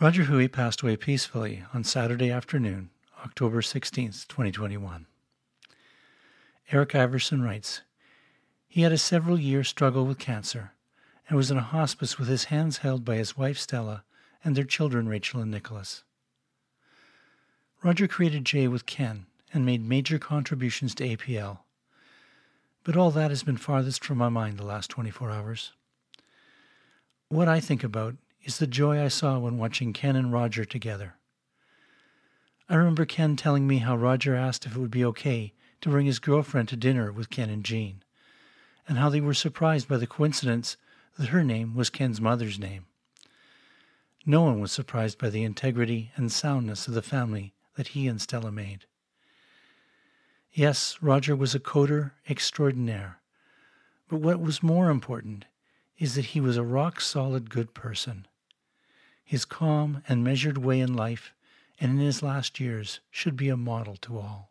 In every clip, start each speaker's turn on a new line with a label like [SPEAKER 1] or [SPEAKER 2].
[SPEAKER 1] Roger Hui passed away peacefully on Saturday afternoon, October 16, 2021. Eric Iverson writes He had a several year struggle with cancer and was in a hospice with his hands held by his wife Stella and their children Rachel and Nicholas. Roger created J with Ken and made major contributions to APL. But all that has been farthest from my mind the last 24 hours. What I think about is the joy I saw when watching Ken and Roger together. I remember Ken telling me how Roger asked if it would be okay to bring his girlfriend to dinner with Ken and Jean, and how they were surprised by the coincidence that her name was Ken's mother's name. No one was surprised by the integrity and soundness of the family that he and Stella made. Yes, Roger was a coder extraordinaire, but what was more important is that he was a rock solid good person. His calm and measured way in life and in his last years should be a model to all.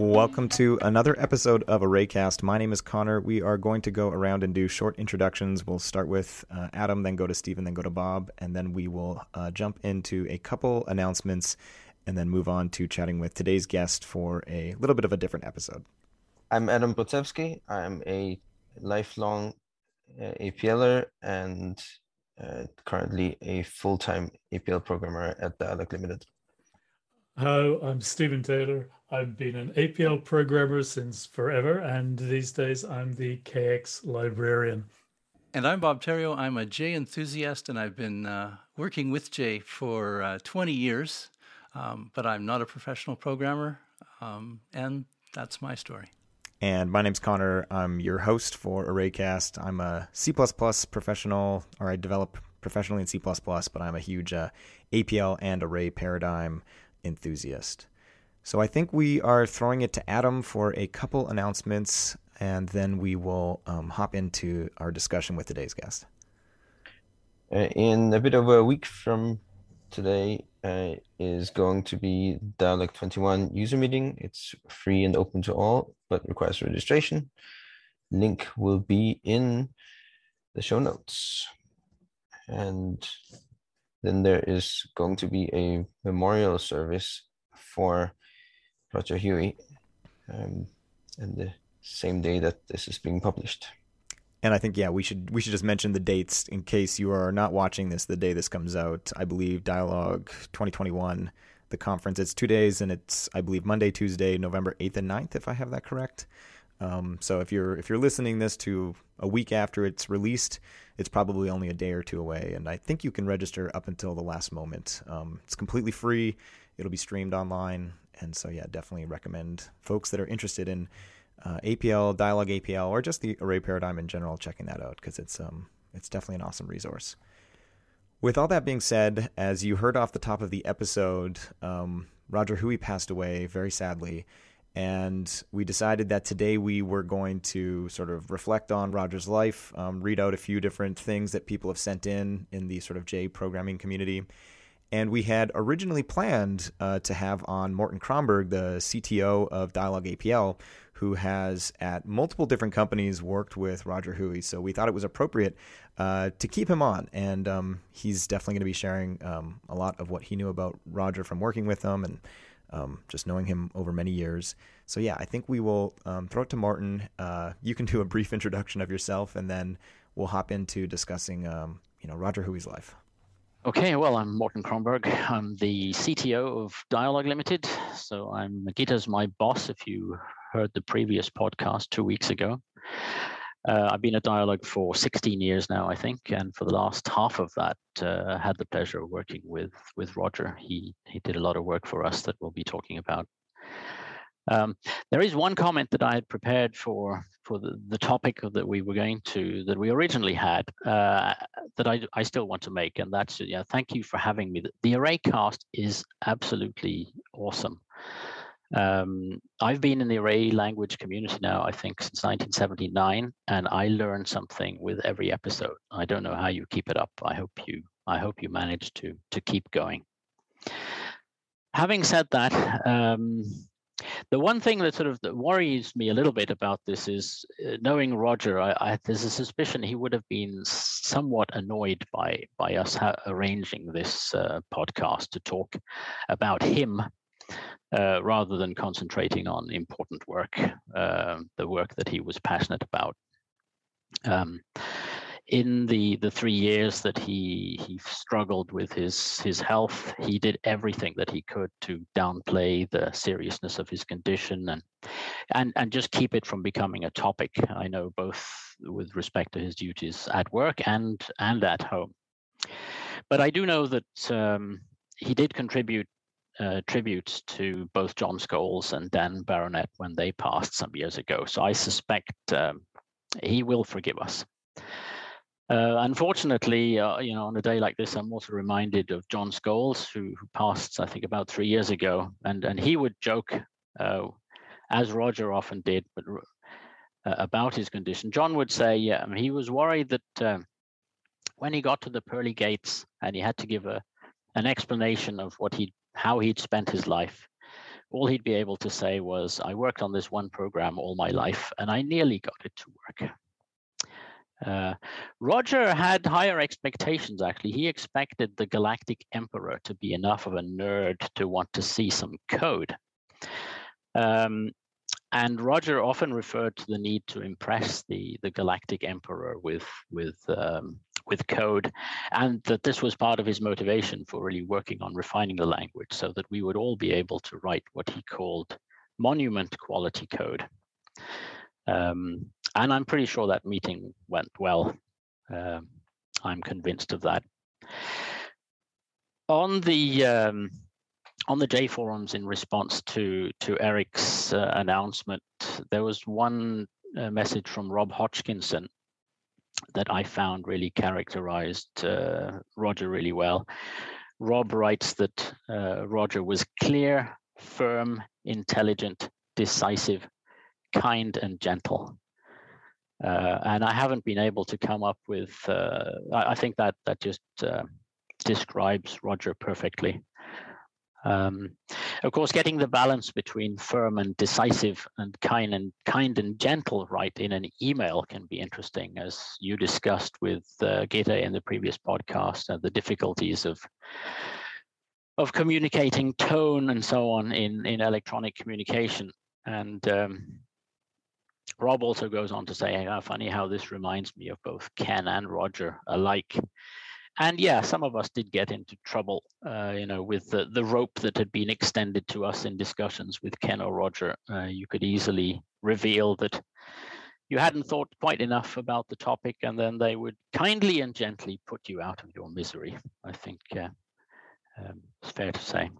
[SPEAKER 2] Welcome to another episode of Arraycast. My name is Connor. We are going to go around and do short introductions. We'll start with uh, Adam, then go to Stephen, then go to Bob, and then we will uh, jump into a couple announcements and then move on to chatting with today's guest for a little bit of a different episode.
[SPEAKER 3] I'm Adam Brudzewsky. I'm a lifelong uh, APLer and uh, currently a full time APL programmer at Dyalog Limited.
[SPEAKER 4] Hello, I'm Stephen Taylor. I've been an APL programmer since forever, and these days I'm the KX librarian.
[SPEAKER 1] And I'm Bob Therriault. I'm a J enthusiast, and I've been uh, working with J for uh, 20 years, um, but I'm not a professional programmer, um, and that's my story.
[SPEAKER 2] And my name's Connor. I'm your host for Arraycast. I'm a C professional, or I develop professionally in C, but I'm a huge uh, APL and array paradigm enthusiast. So I think we are throwing it to Adam for a couple announcements, and then we will um, hop into our discussion with today's guest.
[SPEAKER 3] Uh, in a bit over a week from today uh, is going to be Dyalog 21 user meeting. It's free and open to all, but requires registration. Link will be in the show notes. And then there is going to be a memorial service for Roger Hui, um, and the same day that this is being published.
[SPEAKER 2] And I think yeah, we should we should just mention the dates in case you are not watching this the day this comes out. I believe Dyalog 2021, the conference. It's two days, and it's I believe Monday, Tuesday, November 8th and 9th, if I have that correct. Um, so if you're if you're listening this to a week after it's released, it's probably only a day or two away, and I think you can register up until the last moment. Um, it's completely free. It'll be streamed online, and so, yeah, definitely recommend folks that are interested in uh, APL, Dyalog APL, or just the array paradigm in general checking that out because it's um it's definitely an awesome resource. With all that being said, as you heard off the top of the episode, um, Roger Hui passed away very sadly, and we decided that today we were going to sort of reflect on Roger's life, um, read out a few different things that people have sent in in the sort of J programming community, and we had originally planned uh, to have on Morten Kromberg, the CTO of Dyalog APL, who has at multiple different companies worked with Roger Hui. So we thought it was appropriate uh, to keep him on. And um, he's definitely going to be sharing um, a lot of what he knew about Roger from working with him and um, just knowing him over many years. So yeah, I think we will um, throw it to Morten. Uh, you can do a brief introduction of yourself, and then we'll hop into discussing, um, you know, Roger Hui's life.
[SPEAKER 5] Okay, well, I'm Morten Kromberg. I'm the CTO of Dyalog Limited. So I'm Gitte's my boss, if you heard the previous podcast two weeks ago. Uh, I've been at Dyalog for 16 years now, I think, and for the last half of that, uh, had the pleasure of working with with Roger. He he did a lot of work for us that we'll be talking about um, there is one comment that I had prepared for for the, the topic that we were going to that we originally had uh, that I, I still want to make, and that's yeah. Thank you for having me. The, Arraycast is absolutely awesome. Um, I've been in the array language community now, I think, since 1979, and I learn something with every episode. I don't know how you keep it up. I hope you I hope you manage to to keep going. having said that, um, the one thing that sort of worries me a little bit about this is uh, knowing Roger. I, I, there's a suspicion he would have been somewhat annoyed by by us arranging this uh, podcast to talk about him uh, rather than concentrating on important work, uh, the work that he was passionate about. Um, in the the three years that he he struggled with his his health, he did everything that he could to downplay the seriousness of his condition and and and just keep it from becoming a topic. I know both with respect to his duties at work and and at home. But I do know that um, he did contribute uh, tributes to both John Scholes and Dan Baronet when they passed some years ago. So I suspect um, he will forgive us. Uh, unfortunately, uh, you know, on a day like this, I'm also reminded of John Scholes, who, who passed, I think, about three years ago, and and he would joke, uh, as Roger often did, but uh, about his condition. John would say, yeah, he was worried that um, when he got to the pearly gates and he had to give a an explanation of what he how he'd spent his life, all he'd be able to say was, "I worked on this one program all my life, and I nearly got it to work." Uh, Roger had higher expectations, actually. He expected the Galactic Emperor to be enough of a nerd to want to see some code. Um, and Roger often referred to the need to impress the, the Galactic Emperor with, with, um, with code, and that this was part of his motivation for really working on refining the language so that we would all be able to write what he called monument quality code. Um, and I'm pretty sure that meeting went well. Uh, I'm convinced of that. On the um, on the J forums in response to to Eric's uh, announcement, there was one uh, message from Rob Hodgkinson that I found really characterized uh, Roger really well. Rob writes that uh, Roger was clear, firm, intelligent, decisive, kind, and gentle. Uh, and I haven't been able to come up with. Uh, I, I, think that that just uh, describes Roger perfectly. Um, of course, getting the balance between firm and decisive and kind and kind and gentle right in an email can be interesting, as you discussed with uh, Gitte in the previous podcast, uh, the difficulties of of communicating tone and so on in in electronic communication. And um, Rob also goes on to say, oh, funny how this reminds me of both Ken and Roger alike. And yeah, some of us did get into trouble, uh, you know, with the, the rope that had been extended to us in discussions with Ken or Roger. Uh, you could easily reveal that you hadn't thought quite enough about the topic, and then they would kindly and gently put you out of your misery. I think uh, um, it's fair to say.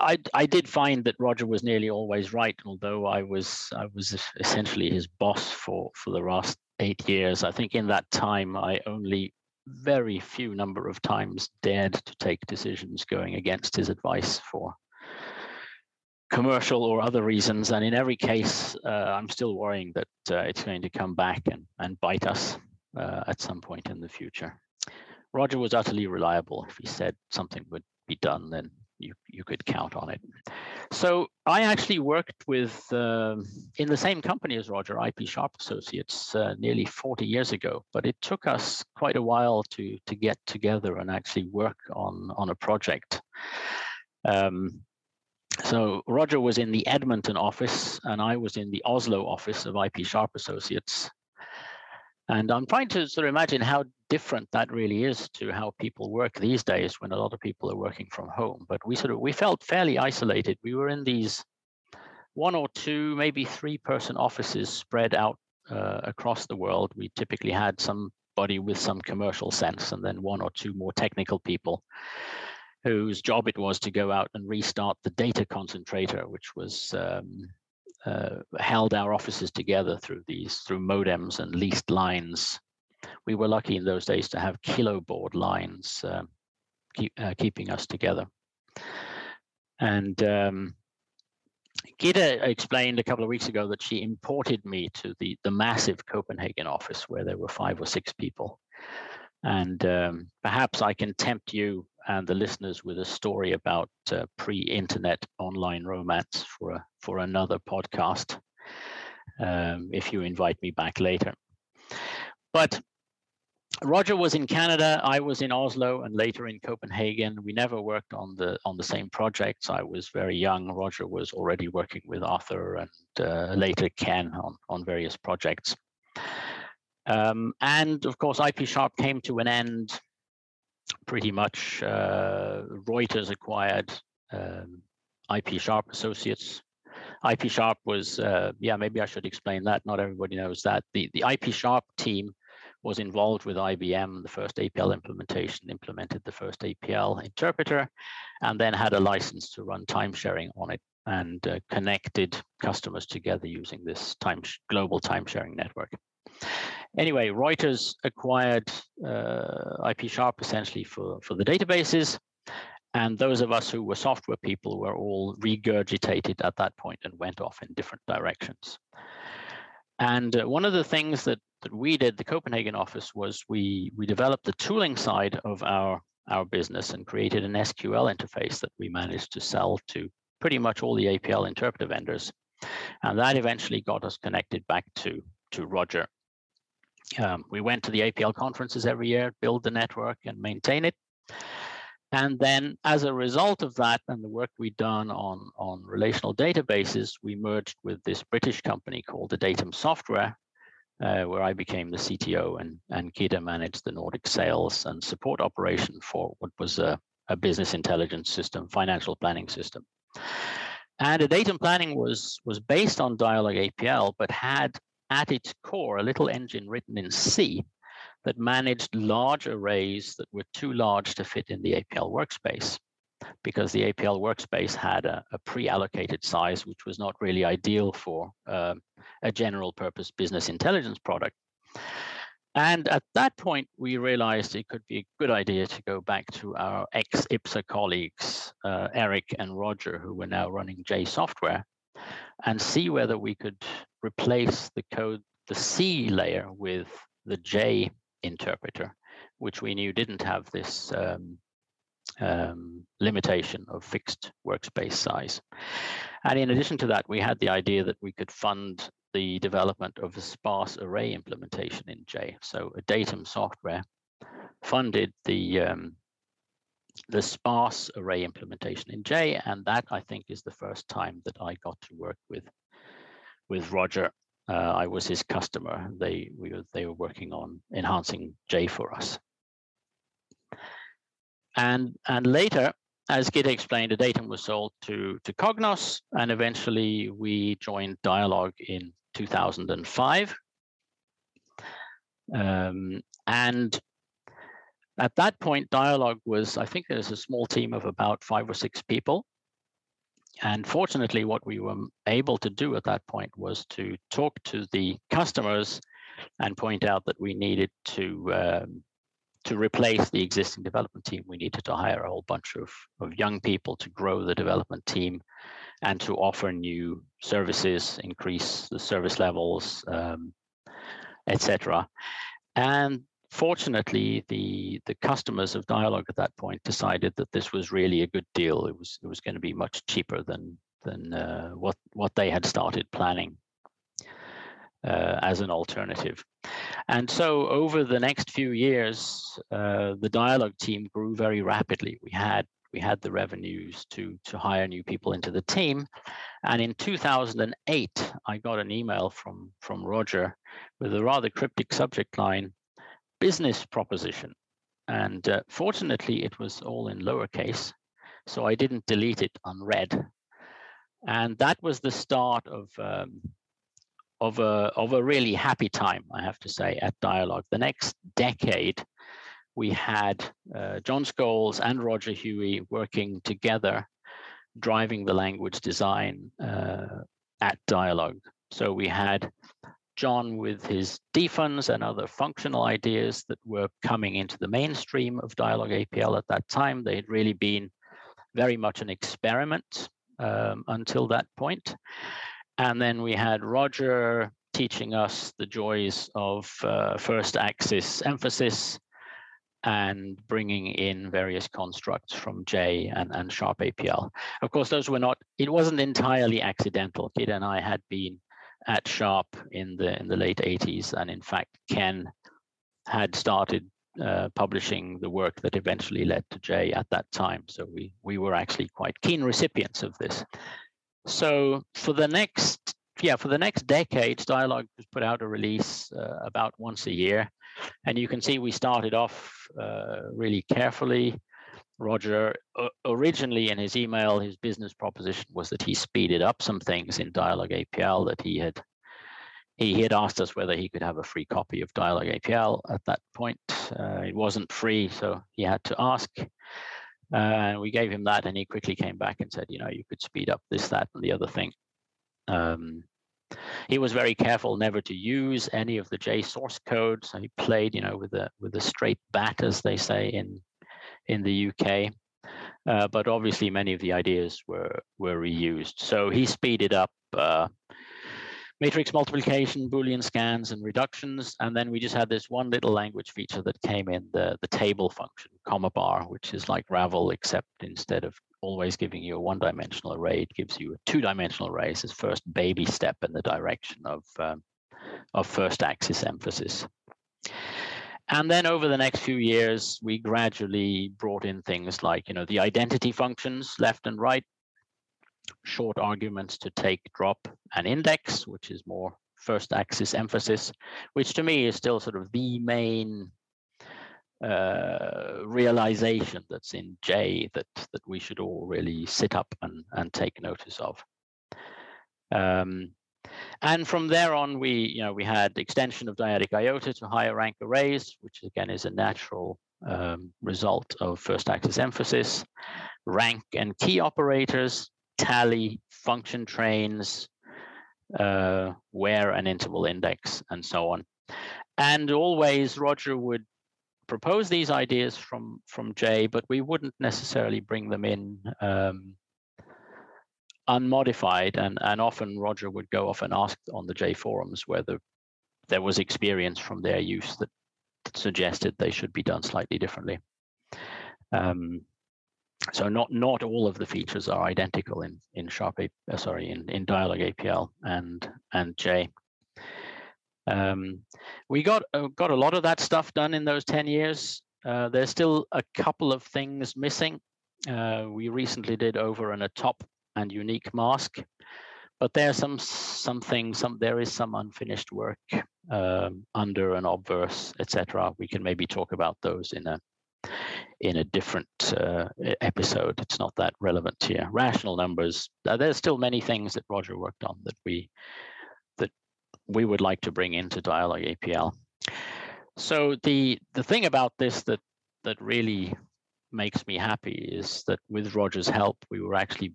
[SPEAKER 5] I, I did find that Roger was nearly always right, although I was I was essentially his boss for for the last eight years. I think in that time I only very few number of times dared to take decisions going against his advice for commercial or other reasons. And in every case, uh, I'm still worrying that uh, it's going to come back and, and bite us uh, at some point in the future. Roger was utterly reliable. If he said something would be done, then you you could count on it. So I actually worked with uh, in the same company as Roger, IP Sharp Associates, uh, nearly 40 years ago. But it took us quite a while to to get together and actually work on on a project. Um, so Roger was in the Edmonton office, and I was in the Oslo office of IP Sharp Associates. And I'm trying to sort of imagine how different that really is to how people work these days when a lot of people are working from home. But we sort of we felt fairly isolated. We were in these one or two, maybe three person offices spread out uh, across the world. We typically had somebody with some commercial sense and then one or two more technical people whose job it was to go out and restart the data concentrator, which was um, uh, held our offices together through these through modems and leased lines. We were lucky in those days to have kilobaud lines uh, keep, uh, keeping us together. And um, Gitte explained a couple of weeks ago that she imported me to the, the massive Copenhagen office where there were five or six people. And um, perhaps I can tempt you and the listeners with a story about uh, pre-internet online romance for a, for another podcast. Um, if you invite me back later, but Roger was in Canada, I was in Oslo, and later in Copenhagen. We never worked on the on the same projects. I was very young. Roger was already working with Arthur and uh, later Ken on on various projects. Um, and of course, IP Sharp came to an end pretty much. Uh, Reuters acquired um, IP Sharp Associates. IP Sharp was, uh, yeah, maybe I should explain that. Not everybody knows that. The, the IP Sharp team was involved with IBM, the first APL implementation, implemented the first APL interpreter, and then had a license to run time sharing on it and uh, connected customers together using this time global time sharing network. Anyway, Reuters acquired uh, IP Sharp essentially for, for the databases. And those of us who were software people were all regurgitated at that point and went off in different directions. And uh, one of the things that that we did, the Copenhagen office, was we we developed the tooling side of our our business and created an SQL interface that we managed to sell to pretty much all the APL interpreter vendors, and that eventually got us connected back to to Roger. Um, we went to the APL conferences every year, build the network and maintain it. And then as a result of that and the work we'd done on, on relational databases, we merged with this British company called Adaytum Software, uh, where I became the CTO and, and Gitte managed the Nordic sales and support operation for what was a, a business intelligence system, financial planning system. And the datum planning was, was based on Dyalog APL, but had at its core a little engine written in C that managed large arrays that were too large to fit in the APL workspace because the APL workspace had a, a pre-allocated size, which was not really ideal for uh, a general purpose business intelligence product. And at that point, we realized it could be a good idea to go back to our ex IPSA colleagues, uh, Eric and Roger, who were now running J Software, and see whether we could replace the code, the C layer with the J interpreter, which we knew didn't have this um, um, limitation of fixed workspace size. And in addition to that, we had the idea that we could fund the development of a sparse array implementation in J. So Adaytum software funded the um, the sparse array implementation in J, and that I think is the first time that I got to work with with Roger. Uh, I was his customer. They we were, they were working on enhancing J for us. And, and later, as Gitte explained, the datum was sold to, to Cognos, and eventually we joined Dyalog in 2005. Um, and at that point, Dyalog was, I think there's a small team of about five or six people. And fortunately, what we were able to do at that point was to talk to the customers and point out that we needed to um, to replace the existing development team, we needed to hire a whole bunch of, of young people to grow the development team and to offer new services, increase the service levels, um, etc. And fortunately, the the customers of Dyalog at that point decided that this was really a good deal. It was it was going to be much cheaper than than uh, what what they had started planning uh, as an alternative. And so over the next few years, uh, the Dyalog team grew very rapidly. We had we had the revenues to to hire new people into the team, and in 2008, I got an email from from Roger with a rather cryptic subject line, "business proposition," and uh, fortunately, it was all in lowercase, so I didn't delete it unread. And that was the start of um, of a of a really happy time, I have to say, at Dyalog. The next decade, we had uh, John Scholes and Roger Hui working together, driving the language design uh, at Dyalog. So we had John with his dfns and other functional ideas that were coming into the mainstream of Dyalog APL at that time. They had really been very much an experiment um, until that point. And then we had Roger teaching us the joys of uh, first axis emphasis and bringing in various constructs from J and, and Sharp APL. Of course, those were not, it wasn't entirely accidental. Kid and I had been at Sharp in the in the late 80s, and in fact, Ken had started uh, publishing the work that eventually led to J at that time. So we we were actually quite keen recipients of this. So for the next yeah for the next decade, Dyalog has put out a release uh, about once a year, and you can see we started off uh, really carefully. Roger originally in his email, his business proposition was that he speeded up some things in Dyalog APL that he had he, had asked us whether he could have a free copy of Dyalog APL at that point. Uh, it wasn't free, so he had to ask. Uh, and we gave him that, and he quickly came back and said, you know, you could speed up this, that, and the other thing. Um, he was very careful never to use any of the J source code, so he played, you know, with a with a straight bat, as they say in in the UK. Uh, but obviously, many of the ideas were were reused. So he speeded up uh, matrix multiplication, Boolean scans, and reductions. And then we just had this one little language feature that came in the, the table function, comma bar, which is like Ravel, except instead of always giving you a one-dimensional array, it gives you a two-dimensional array its first baby step in the direction of, um, of first axis emphasis. And then over the next few years, we gradually brought in things like, you know, the identity functions left and right, short arguments to take, drop, and index, which is more first axis emphasis, which to me is still sort of the main uh, realization that's in J that that we should all really sit up and, and take notice of. Um, and from there on, we you know we had extension of dyadic iota to higher rank arrays, which again is a natural um, result of first axis emphasis, rank and key operators, tally, function trains, uh, where an interval index, and so on. And always Roger would propose these ideas from from J, but we wouldn't necessarily bring them in um, unmodified. And and often Roger would go off and ask on the J forums whether there was experience from their use that, suggested they should be done slightly differently. Um, so not not all of the features are identical in in Sharp, uh, sorry, in in Dyalog APL and and J. Um, we got uh, got a lot of that stuff done in those ten years. Uh, there's still a couple of things missing. Uh, we recently did over and atop and unique mask, but there's some something some there is some unfinished work um, under an obverse, etc. We can maybe talk about those in a in a different uh, episode. It's not that relevant here. Rational numbers. Uh, there's still many things that Roger worked on that we that we would like to bring into Dyalog APL. So the the thing about this that that really makes me happy is that with Roger's help, we were actually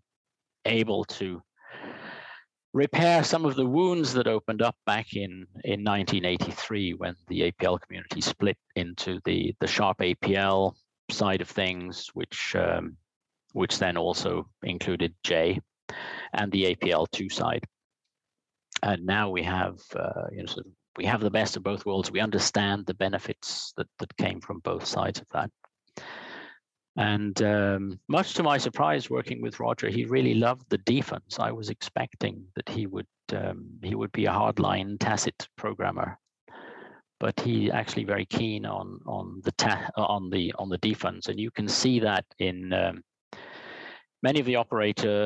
[SPEAKER 5] able to repair some of the wounds that opened up back in, in 1983 when the APL community split into the, the Sharp APL side of things, which um, which then also included J and the APL2 side. And now we have uh, you know sort of, we have the best of both worlds. We understand the benefits that, that came from both sides of that. And um, much to my surprise, working with Roger, he really loved the dfns. I was expecting that he would um, he would be a hardline tacit programmer, but he actually very keen on on the ta- on the on the dfns, and you can see that in um, many of the operator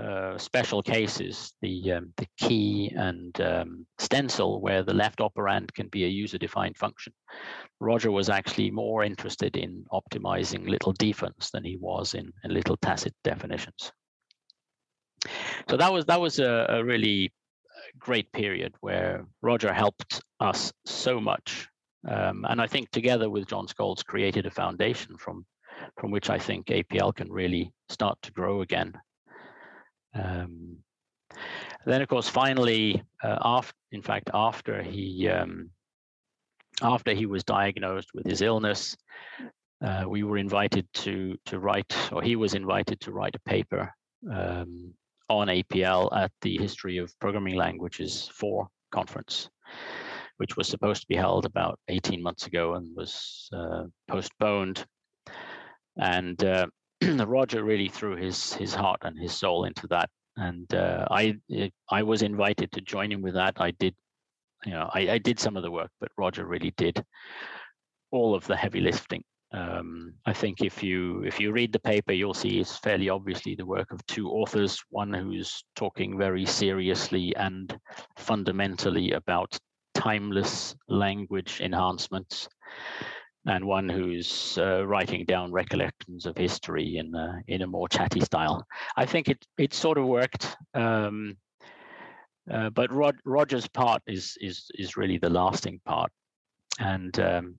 [SPEAKER 5] uh, special cases, the um, the key and um, stencil, where the left operand can be a user-defined function. Roger was actually more interested in optimizing little dfns than he was in, in little tacit definitions. So that was that was a, a really great period where Roger helped us so much, um, and I think together with John Scholes created a foundation from from which I think APL can really start to grow again. Um, then, of course, finally, uh, after, in fact, after he um, after he was diagnosed with his illness, uh, we were invited to to write, or he was invited to write a paper um, on APL at the History of Programming Languages 4 conference, which was supposed to be held about 18 months ago and was uh, postponed. And uh, Roger really threw his his heart and his soul into that, and uh, I I was invited to join him with that. I did, you know, I, I did some of the work, but Roger really did all of the heavy lifting. Um, I think if you if you read the paper, you'll see it's fairly obviously the work of two authors. One who's talking very seriously and fundamentally about timeless language enhancements, and one who's uh, writing down recollections of history in a, in a more chatty style. I think it it sort of worked. Um, uh, but Rod, Roger's part is is is really the lasting part, and um,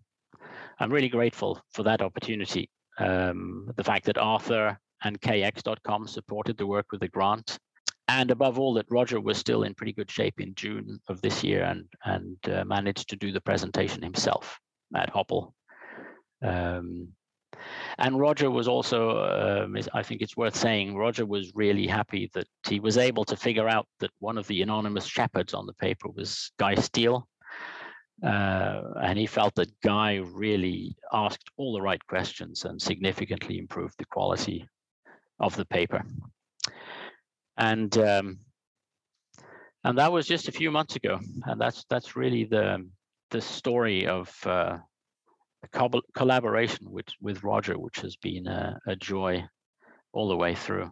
[SPEAKER 5] I'm really grateful for that opportunity. Um, the fact that Arthur and KX.com supported the work with the grant, and above all, that Roger was still in pretty good shape in June of this year and and uh, managed to do the presentation himself at HOPL um, and Roger was also, um, I think it's worth saying, Roger was really happy that he was able to figure out that one of the anonymous shepherds on the paper was Guy Steele. Uh, and he felt that Guy really asked all the right questions and significantly improved the quality of the paper. And um, and that was just a few months ago, and that's that's really the the story of uh, co- collaboration with with Roger, which has been a, a joy all the way through.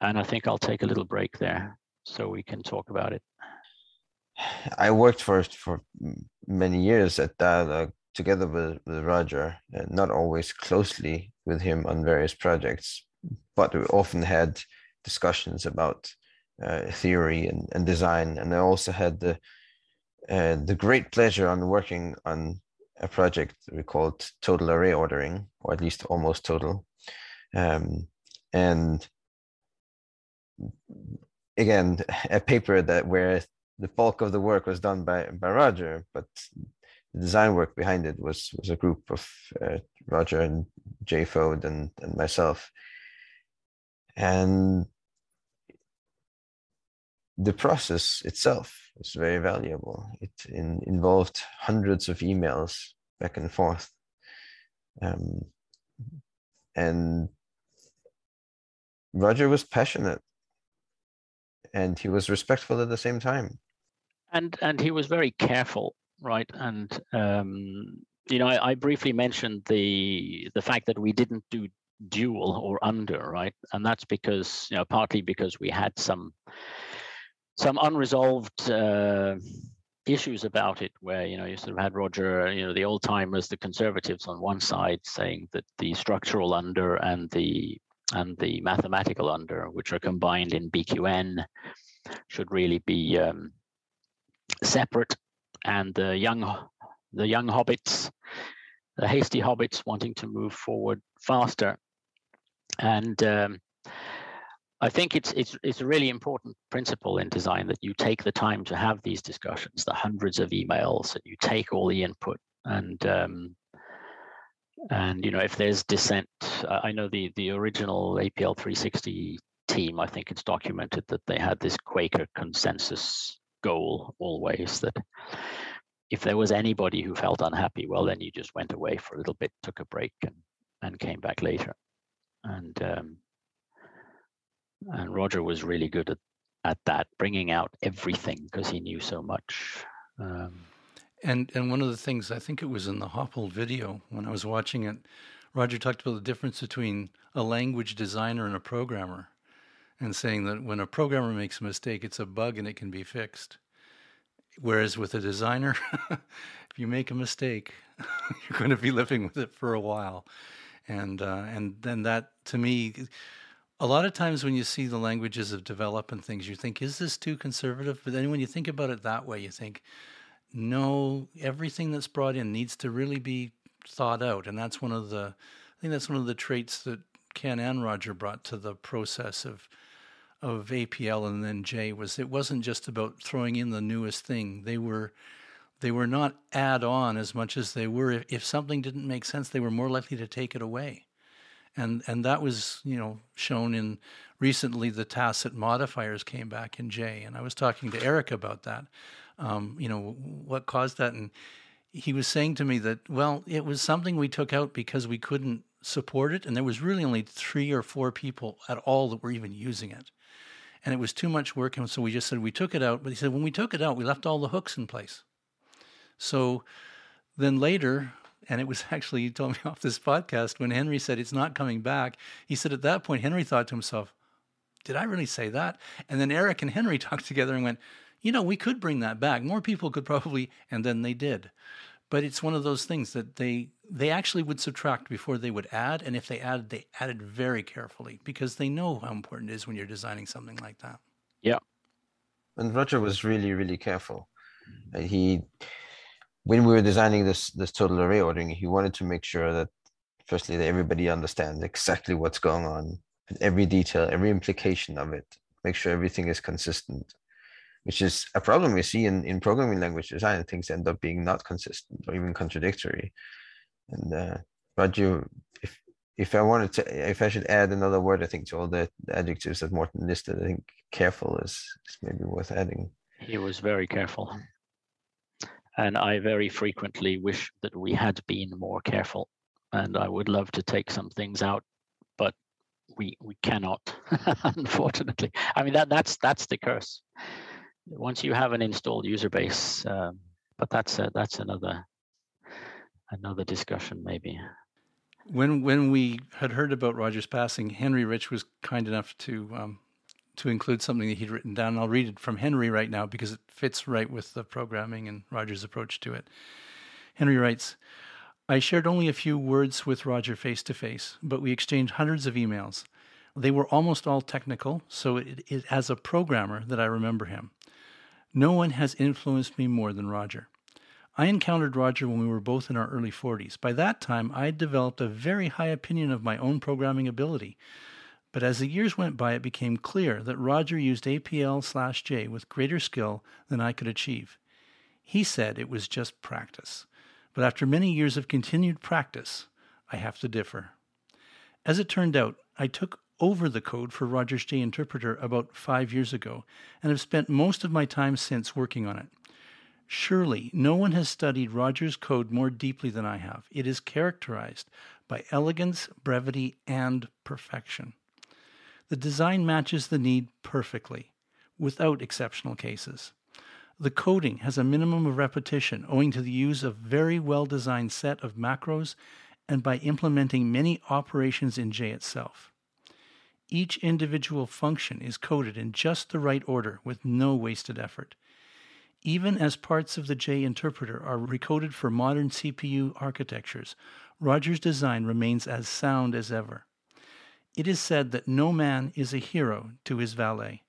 [SPEAKER 5] And I think I'll take a little break there so we can talk about it.
[SPEAKER 3] I worked for for many years at Dyalog together with, with Roger, and not always closely with him on various projects, but we often had discussions about uh, theory and, and design. And I also had the uh, the great pleasure on working on a project we called total array ordering, or at least almost total. Um, and again, a paper that where the bulk of the work was done by, by Roger, but the design work behind it was was a group of uh, Roger and Jay Foad and, and myself. And the process itself was very valuable. It in, involved hundreds of emails back and forth. Um, and Roger was passionate and he was respectful at the same time.
[SPEAKER 5] And and he was very careful, right? And um, you know, I, I briefly mentioned the the fact that we didn't do dual or under, right? And that's because you know partly because we had some some unresolved uh, issues about it where you know you sort of had roger you know the old timers the conservatives on one side saying that the structural under and the and the mathematical under which are combined in bqn should really be um, separate. And the young the young hobbits the hasty hobbits wanting to move forward faster. And um, I think it's it's it's a really important principle in design that you take the time to have these discussions, the hundreds of emails, and you take all the input and um, and you know if there's dissent, I know the the original APL 360 team. I think it's documented that they had this Quaker consensus goal always that if there was anybody who felt unhappy, well then you just went away for a little bit, took a break, and and came back later, and um, and Roger was really good at at that, bringing out everything because he knew so much. Um,
[SPEAKER 1] and and one of the things I think it was in the HOPL video when I was watching it, Roger talked about the difference between a language designer and a programmer, and saying that when a programmer makes a mistake, it's a bug and it can be fixed. Whereas with a designer, if you make a mistake, you're going to be living with it for a while, and uh, and then that to me a lot of times when you see the languages of development and things, you think, is this too conservative? But then when you think about it that way, you think, no, everything that's brought in needs to really be thought out. And that's one of the, I think that's one of the traits that Ken and Roger brought to the process of of APL and then J was it wasn't just about throwing in the newest thing. They were they were not add on as much as they were if, if something didn't make sense, they were more likely to take it away and and that was you know shown in recently the tacit modifiers came back in J, and I was talking to Eric about that. um, you know, what caused that. And he was saying to me that, well, it was something we took out because we couldn't support it. And there was really only three or four people at all that were even using it. And it was too much work. And so we just said we took it out. But he said, when we took it out, we left all the hooks in place. So then later, and it was actually, he told me off this podcast when Henry said it's not coming back. He said at that point, Henry thought to himself, did I really say that? And then Eric and Henry talked together and went, you know, we could bring that back. More people could probably, and then they did. But it's one of those things that they they actually would subtract before they would add, and if they added, they added very carefully because they know how important it is when you're designing something like that.
[SPEAKER 5] Yeah.
[SPEAKER 3] And Roger was really, really careful. Uh, he when we were designing this this total array ordering, he wanted to make sure that firstly that everybody understands exactly what's going on, every detail, every implication of it, make sure everything is consistent, which is a problem we see in, in programming language design. Things end up being not consistent or even contradictory. And uh, Roger, if if I wanted to, if I should add another word, I think to all the adjectives that Morten listed, I think careful is, is maybe worth adding.
[SPEAKER 5] He was very careful. And I very frequently wish that we had been more careful. And I would love to take some things out, but we we cannot, unfortunately. I mean that that's that's the curse. Once you have an installed user base, um, but that's a, that's another another discussion maybe.
[SPEAKER 1] When when we had heard about Roger's passing, Henry Rich was kind enough to um, to include something that he'd written down. I'll read it from Henry right now because it fits right with the programming and Roger's approach to it. Henry writes, I shared only a few words with Roger face to face, but we exchanged hundreds of emails. They were almost all technical, so it is as a programmer that I remember him. No one has influenced me more than Roger. I encountered Roger when we were both in our early 40s. By that time, I had developed a very high opinion of my own programming ability. But as the years went by, it became clear that Roger used APL slash J with greater skill than I could achieve. He said it was just practice. But after many years of continued practice, I have to differ. As it turned out, I took over the code for Roger's J interpreter about five years ago and have spent most of my time since working on it. Surely no one has studied Roger's code more deeply than I have. It is characterized by elegance, brevity, and perfection. The design matches the need perfectly, without exceptional cases. The coding has a minimum of repetition owing to the use of very well designed set of macros and by implementing many operations in J itself. Each individual function is coded in just the right order with no wasted effort. Even as parts of the J interpreter are recoded for modern CPU architectures, Roger's design remains as sound as ever. It is said that no man is a hero to his valet.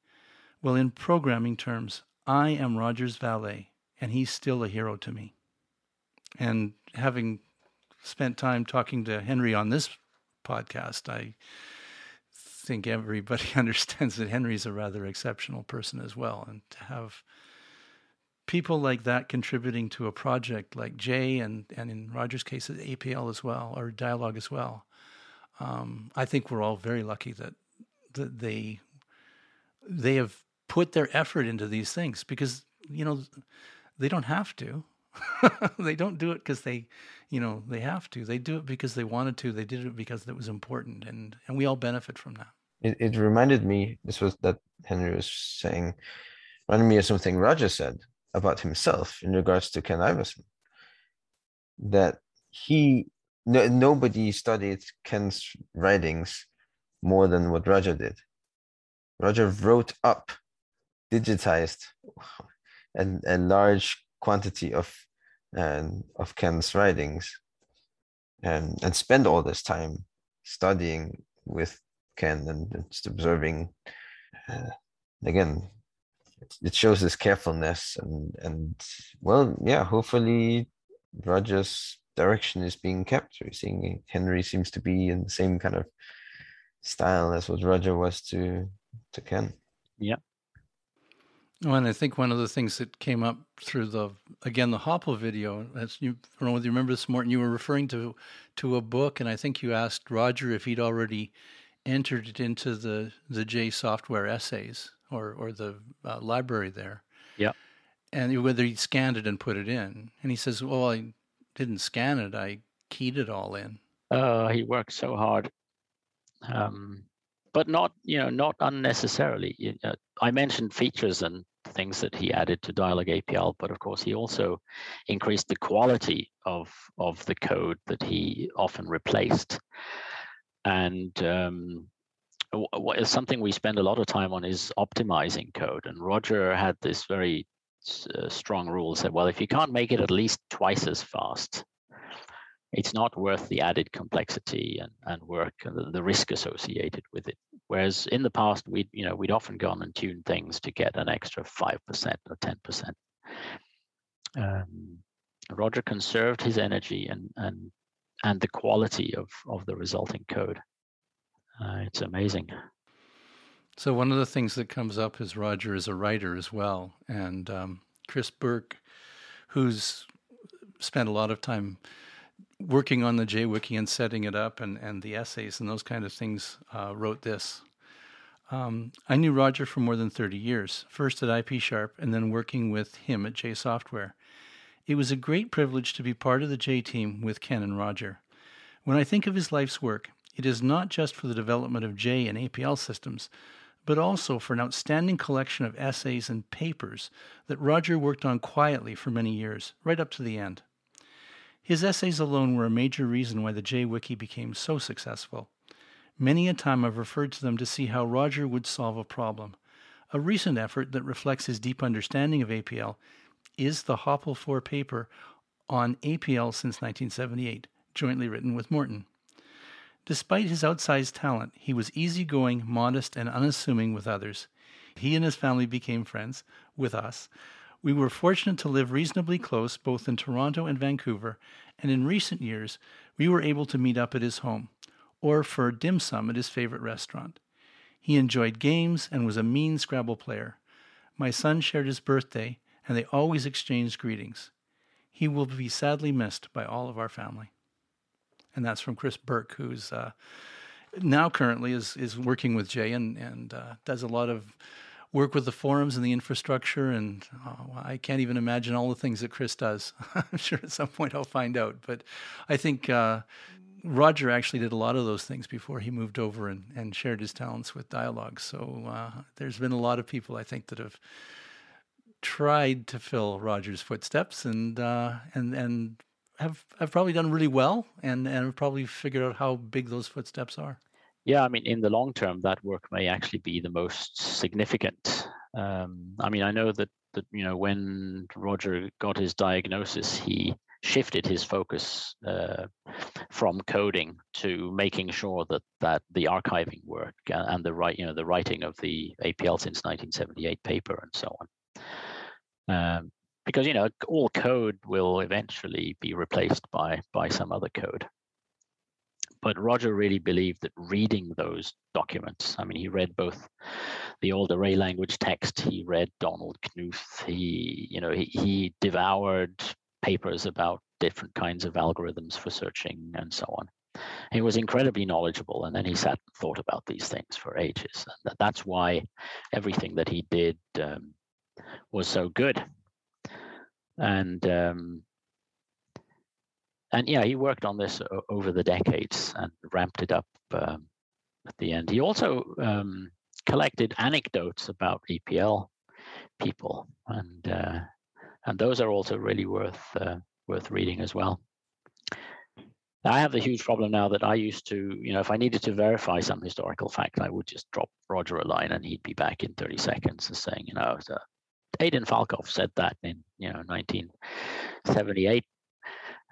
[SPEAKER 1] Well, in programming terms, I am Roger's valet, and he's still a hero to me. And having spent time talking to Henry on this podcast, I think everybody understands that Henry's a rather exceptional person as well. And to have people like that contributing to a project like J and, and in Roger's case, APL as well, or Dyalog as well, um, I think we're all very lucky that, that they they have put their effort into these things because you know they don't have to. they don't do it because they, you know, they have to. They do it because they wanted to. They did it because it was important, and and we all benefit from that.
[SPEAKER 3] It, it reminded me. This was that Henry was saying, reminded me of something Roger said about himself in regards to Ken Iverson. That he no, nobody studied Ken's writings more than what Roger did. Roger wrote up, digitized a, a large quantity of um, of Ken's writings and, and spent all this time studying with Ken and just observing. Uh, again, it, it shows his carefulness and and well, yeah. Hopefully, Roger's direction is being kept. We're seeing Henry seems to be in the same kind of style as what Roger was to to Ken.
[SPEAKER 5] Yeah.
[SPEAKER 1] Well, and I think one of the things that came up through the again the HOPL video, as you I don't know whether you remember this, Morten, you were referring to to a book, and I think you asked Roger if he'd already entered it into the the J software essays or or the uh, library there.
[SPEAKER 5] Yeah.
[SPEAKER 1] and whether he scanned it and put it in. And he says, "Well, I didn't scan it. I keyed it all in."
[SPEAKER 5] Uh, he worked so hard, um, but not you know not unnecessarily. You know, I mentioned features and things that he added to Dyalog APL, but of course he also increased the quality of of the code that he often replaced. And um, something we spend a lot of time on is optimizing code. And Roger had this very uh, strong rules that well, if you can't make it at least twice as fast, it's not worth the added complexity and, and work and the, the risk associated with it. Whereas in the past, we'd you know we'd often gone and tuned things to get an extra five percent or ten percent. Um, Roger conserved his energy and and and the quality of of the resulting code. Uh, it's amazing.
[SPEAKER 1] So one of the things that comes up is Roger is a writer as well, and um, Chris Burke, who's spent a lot of time working on the JWiki and setting it up and, and the essays and those kind of things, uh, wrote this. Um, I knew Roger for more than 30 years, first at IP Sharp and then working with him at J Software. It was a great privilege to be part of the J team with Ken and Roger. When I think of his life's work, it is not just for the development of J and APL systems, but also for an outstanding collection of essays and papers that Roger worked on quietly for many years, right up to the end. His essays alone were a major reason why the JWiki became so successful. Many a time I've referred to them to see how Roger would solve a problem. A recent effort that reflects his deep understanding of APL is the HOPL 4 paper on APL since 1978, jointly written with Morten. Despite his outsized talent, he was easygoing, modest, and unassuming with others. He and his family became friends with us we were fortunate to live reasonably close both in Toronto and Vancouver, and in recent years we were able to meet up at his home or for dim sum at his favorite restaurant. He enjoyed games and was a mean Scrabble player. My son shared his birthday, and they always exchanged greetings. He will be sadly missed by all of our family. And that's from Chris Burke, who's uh, now currently is is working with J and and uh, does a lot of work with the forums and the infrastructure. And oh, I can't even imagine all the things that Chris does. I'm sure at some point I'll find out. But I think uh, Roger actually did a lot of those things before he moved over and, and shared his talents with Dyalog. So uh, there's been a lot of people I think that have tried to fill Roger's footsteps and uh, and and have have probably done really well and and have probably figured out how big those footsteps are.
[SPEAKER 5] Yeah, I mean, in the long term, that work may actually be the most significant. Um, I mean, I know that that you know when Roger got his diagnosis, he shifted his focus uh, from coding to making sure that that the archiving work and the right you know the writing of the APL since 1978 paper and so on. Um, because you know all code will eventually be replaced by by some other code but Roger really believed that reading those documents, I mean, he read both the old array language text, he read Donald Knuth, he, you know, he, he devoured papers about different kinds of algorithms for searching and so on. He was incredibly knowledgeable, and then he sat and thought about these things for ages. And that's why everything that he did um, was so good. And um, and yeah, he worked on this over the decades and ramped it up um, at the end. He also um, collected anecdotes about APL people, and uh, and those are also really worth uh, worth reading as well. I have the huge problem now that I used to, you know, if I needed to verify some historical fact, I would just drop Roger a line and he'd be back in 30 seconds and saying, you know, so Adin Falkoff said that in, you know, 1978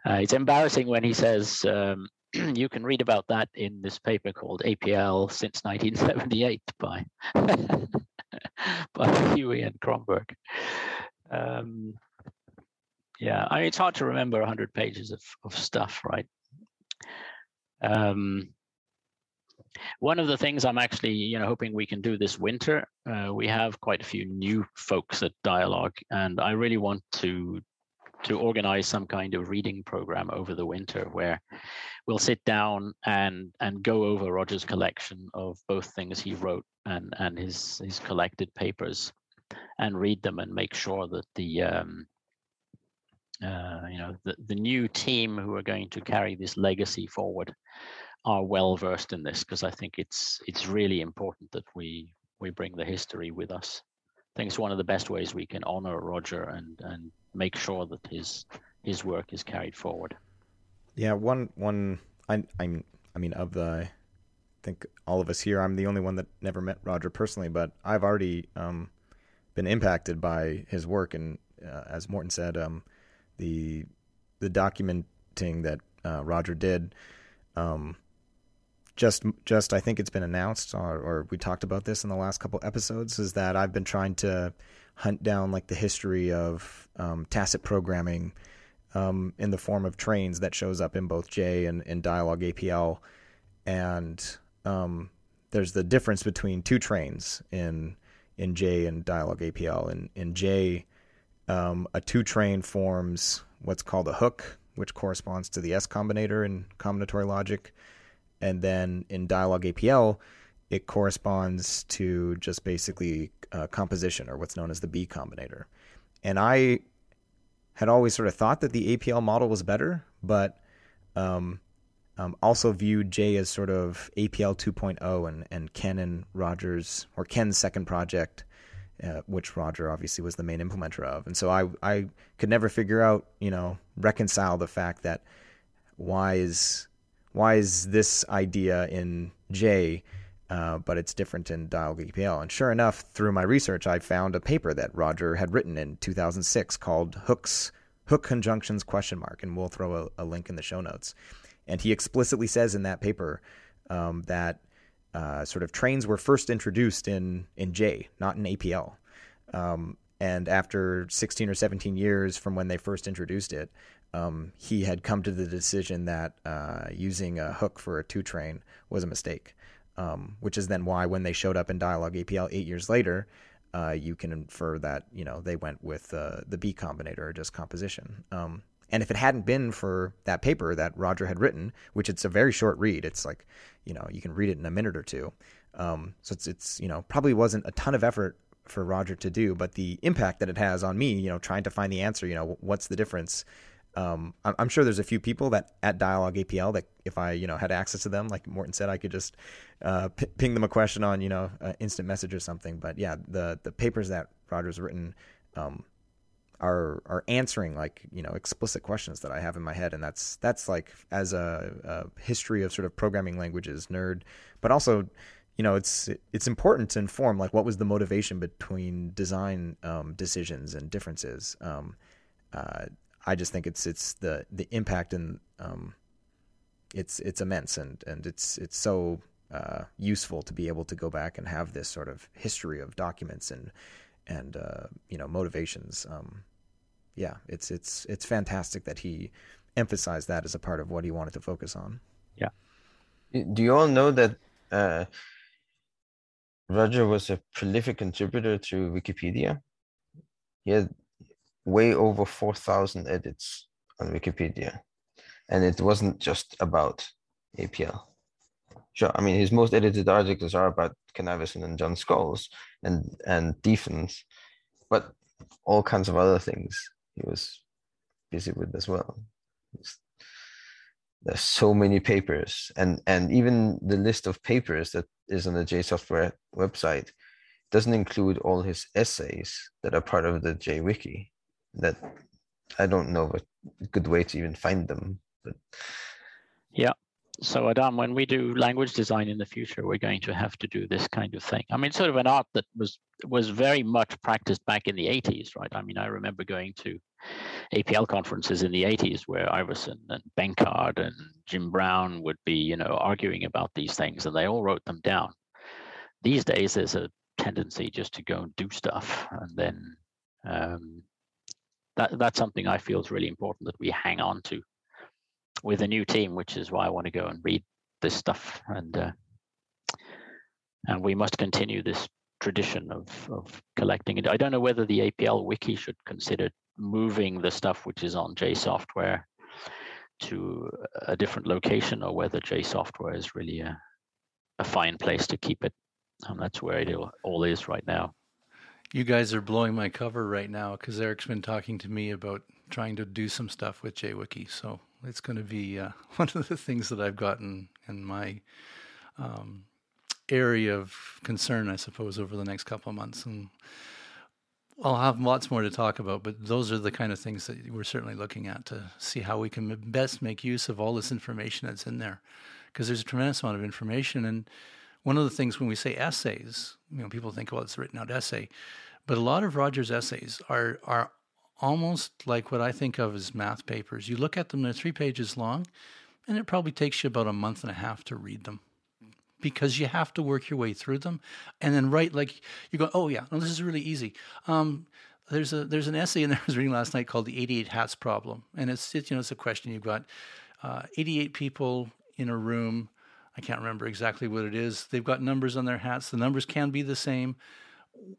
[SPEAKER 5] uh, it's embarrassing when he says, um, you can read about that in this paper called APL since 1978 by, by Hui and Kromberg. Um, yeah, I mean, it's hard to remember 100 pages of, of stuff, right? Um, one of the things I'm actually, you know, hoping we can do this winter, uh, we have quite a few new folks at Dyalog, and I really want to to organize some kind of reading program over the winter where we'll sit down and and go over Roger's collection of both things he wrote and and his his collected papers. and read them and make sure that the um, uh, you know the, the new team who are going to carry this legacy forward are well versed in this because I think it's it's really important that we we bring the history with us. I think it's one of the best ways we can honor Roger and and make sure that his his work is carried forward.
[SPEAKER 2] Yeah, one one I I'm I mean of the I think all of us here I'm the only one that never met Roger personally, but I've already um, been impacted by his work and uh, as Morten said um, the the documenting that uh, Roger did um, just just I think it's been announced or, or, we talked about this in the last couple episodes is that I've been trying to hunt down like the history of um, tacit programming um, in the form of trains that shows up in both J and, and Dyalog APL, and um, there's the difference between two trains in in J and Dyalog APL. In in J, um, a two train forms what's called a hook, which corresponds to the S combinator in combinatory logic and then in Dyalog APL, it corresponds to just basically uh, composition or what's known as the B combinator. And I had always sort of thought that the APL model was better, but um, um, also viewed J as sort of APL 2.0 and, and Ken and Rogers, or Ken's second project, uh, which Roger obviously was the main implementer of. And so I, I could never figure out, you know, reconcile the fact that why is why is this idea in J, uh, but it's different in Dyalog APL? And sure enough, through my research, I found a paper that Roger had written in 2006 called Hooks Hook Conjunctions question mark, and we'll throw a, a link in the show notes. And he explicitly says in that paper um, that uh, sort of trains were first introduced in in J, not in APL. Um, and after 16 or 17 years from when they first introduced it, um, he had come to the decision that uh, using a hook for a two train was a mistake, um, which is then why when they showed up in Dyalog APL eight years later, uh, you can infer that you know they went with uh, the B combinator or just composition. Um, and if it hadn't been for that paper that Roger had written, which it's a very short read, it's like you know you can read it in a minute or two. Um, so it's it's you know probably wasn't a ton of effort for Roger to do, but the impact that it has on me, you know, trying to find the answer, you know, what's the difference um, I'm sure there's a few people that at Dyalog APL that if I you know had access to them, like Morten said, I could just uh, p- ping them a question on you know uh, instant message or something. But yeah, the the papers that Roger's written um, are are answering like you know explicit questions that I have in my head, and that's that's like as a, a history of sort of programming languages nerd, but also you know it's it's important to inform like what was the motivation between design um, decisions and differences. Um, uh, I just think it's it's the the impact and um, it's it's immense and and it's it's so uh, useful to be able to go back and have this sort of history of documents and and uh, you know motivations. Um, yeah, it's it's it's fantastic that he emphasized that as a part of what he wanted to focus on.
[SPEAKER 5] Yeah.
[SPEAKER 3] Do you all know that uh, Roger was a prolific contributor to Wikipedia? He had way over 4,000 edits on Wikipedia. And it wasn't just about APL. Sure, I mean, his most edited articles are about Ken Iverson and John Scholes and, and dfns, but all kinds of other things he was busy with as well. there's so many papers and, and even the list of papers that is on the J software website doesn't include all his essays that are part of the JWiki that I don't know a good way to even find them. But
[SPEAKER 5] yeah. So Adam, when we do language design in the future, we're going to have to do this kind of thing. I mean, sort of an art that was was very much practiced back in the 80s, right? I mean, I remember going to APL conferences in the 80s where Iverson and Benkard and Jim Brown would be, you know, arguing about these things, and they all wrote them down. These days, there's a tendency just to go and do stuff, and then um, that that's something I feel is really important that we hang on to with a new team, which is why I want to go and read this stuff and uh, and we must continue this tradition of of collecting it. I don't know whether the APL wiki should consider moving the stuff which is on J software to a different location or whether J software is really a, a fine place to keep it. And that's where it all is right now.
[SPEAKER 1] You guys are blowing my cover right now because Eric's been talking to me about trying to do some stuff with JWiki. So it's going to be uh, one of the things that I've gotten in my um, area of concern, I suppose, over the next couple of months. And I'll have lots more to talk about, but those are the kind of things that we're certainly looking at to see how we can best make use of all this information that's in there. Because there's a tremendous amount of information. And one of the things when we say essays, you know, people think, well, it's a written out essay. But a lot of Roger's essays are are almost like what I think of as math papers. You look at them, they're three pages long, and it probably takes you about a month and a half to read them because you have to work your way through them and then write like you go oh yeah no this is really easy um, there's a there's an essay in there I was reading last night called the 88 hats problem and it's, it's you know it's a question you've got uh, 88 people in a room I can't remember exactly what it is. They've got numbers on their hats. The numbers can be the same.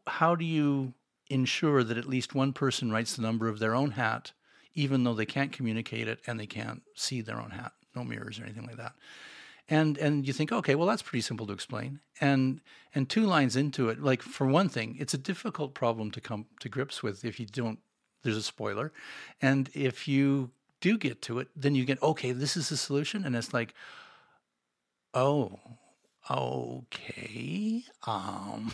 [SPEAKER 1] How do you ensure that at least one person writes the number of their own hat even though they can't communicate it and they can't see their own hat no mirrors or anything like that? And and you think okay well that's pretty simple to explain. And and two lines into it like for one thing it's a difficult problem to come to grips with if you don't there's a spoiler. And if you do get to it then you get okay this is the solution. And it's like oh okay um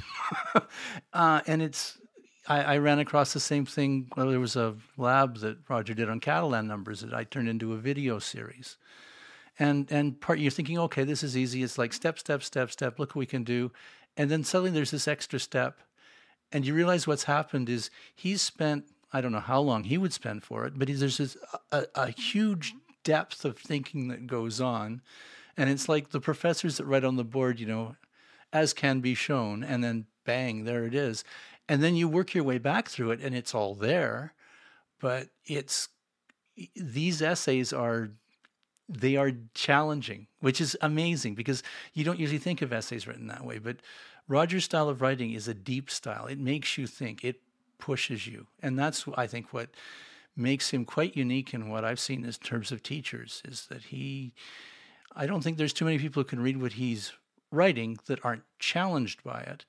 [SPEAKER 1] uh, and it's I, I, ran across the same thing well, there was a lab that roger did on catalan numbers that i turned into a video series. And and part you're thinking okay this is easy. It's like step step step step look what we can do. And then suddenly there's this extra step. And you realize what's happened is he's spent i don't know how long he would spend for it but there's this a, a huge depth of thinking that goes on and it's like the professors that write on the board you know as can be shown and then bang there it is and then you work your way back through it and it's all there but it's these essays are they are challenging, which is amazing because you don't usually think of essays written that way. But Roger's style of writing is a deep style. It makes you think, it pushes you. And that's, I think, what makes him quite unique in what I've seen in terms of teachers is that he, I don't think there's too many people who can read what he's writing that aren't challenged by it.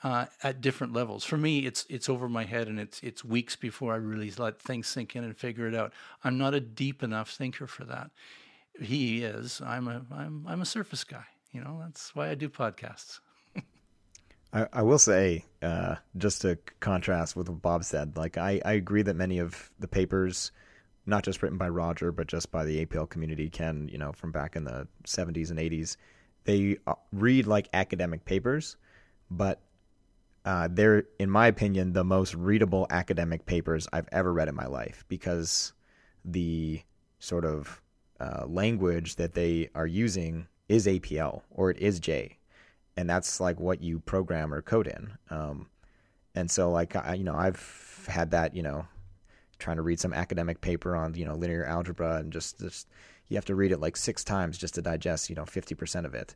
[SPEAKER 1] Uh, at different levels. For me, it's it's over my head, and it's it's weeks before I really let things sink in and figure it out. I'm not a deep enough thinker for that he is. I'm a I'm I'm a surface guy. You know, that's why I do podcasts.
[SPEAKER 2] I, I will say, uh, just to contrast with what Bob said, like I, I agree that many of the papers, not just written by Roger, but just by the APL community, Ken, you know from back in the 70s and 80s, they uh, read like academic papers, but uh, they're, in my opinion, the most readable academic papers I've ever read in my life because the sort of uh, language that they are using is APL or it is J, and that's like what you program or code in. Um, and so, like I, you know, I've had that, you know, trying to read some academic paper on you know linear algebra and just just you have to read it like six times just to digest you know fifty percent of it.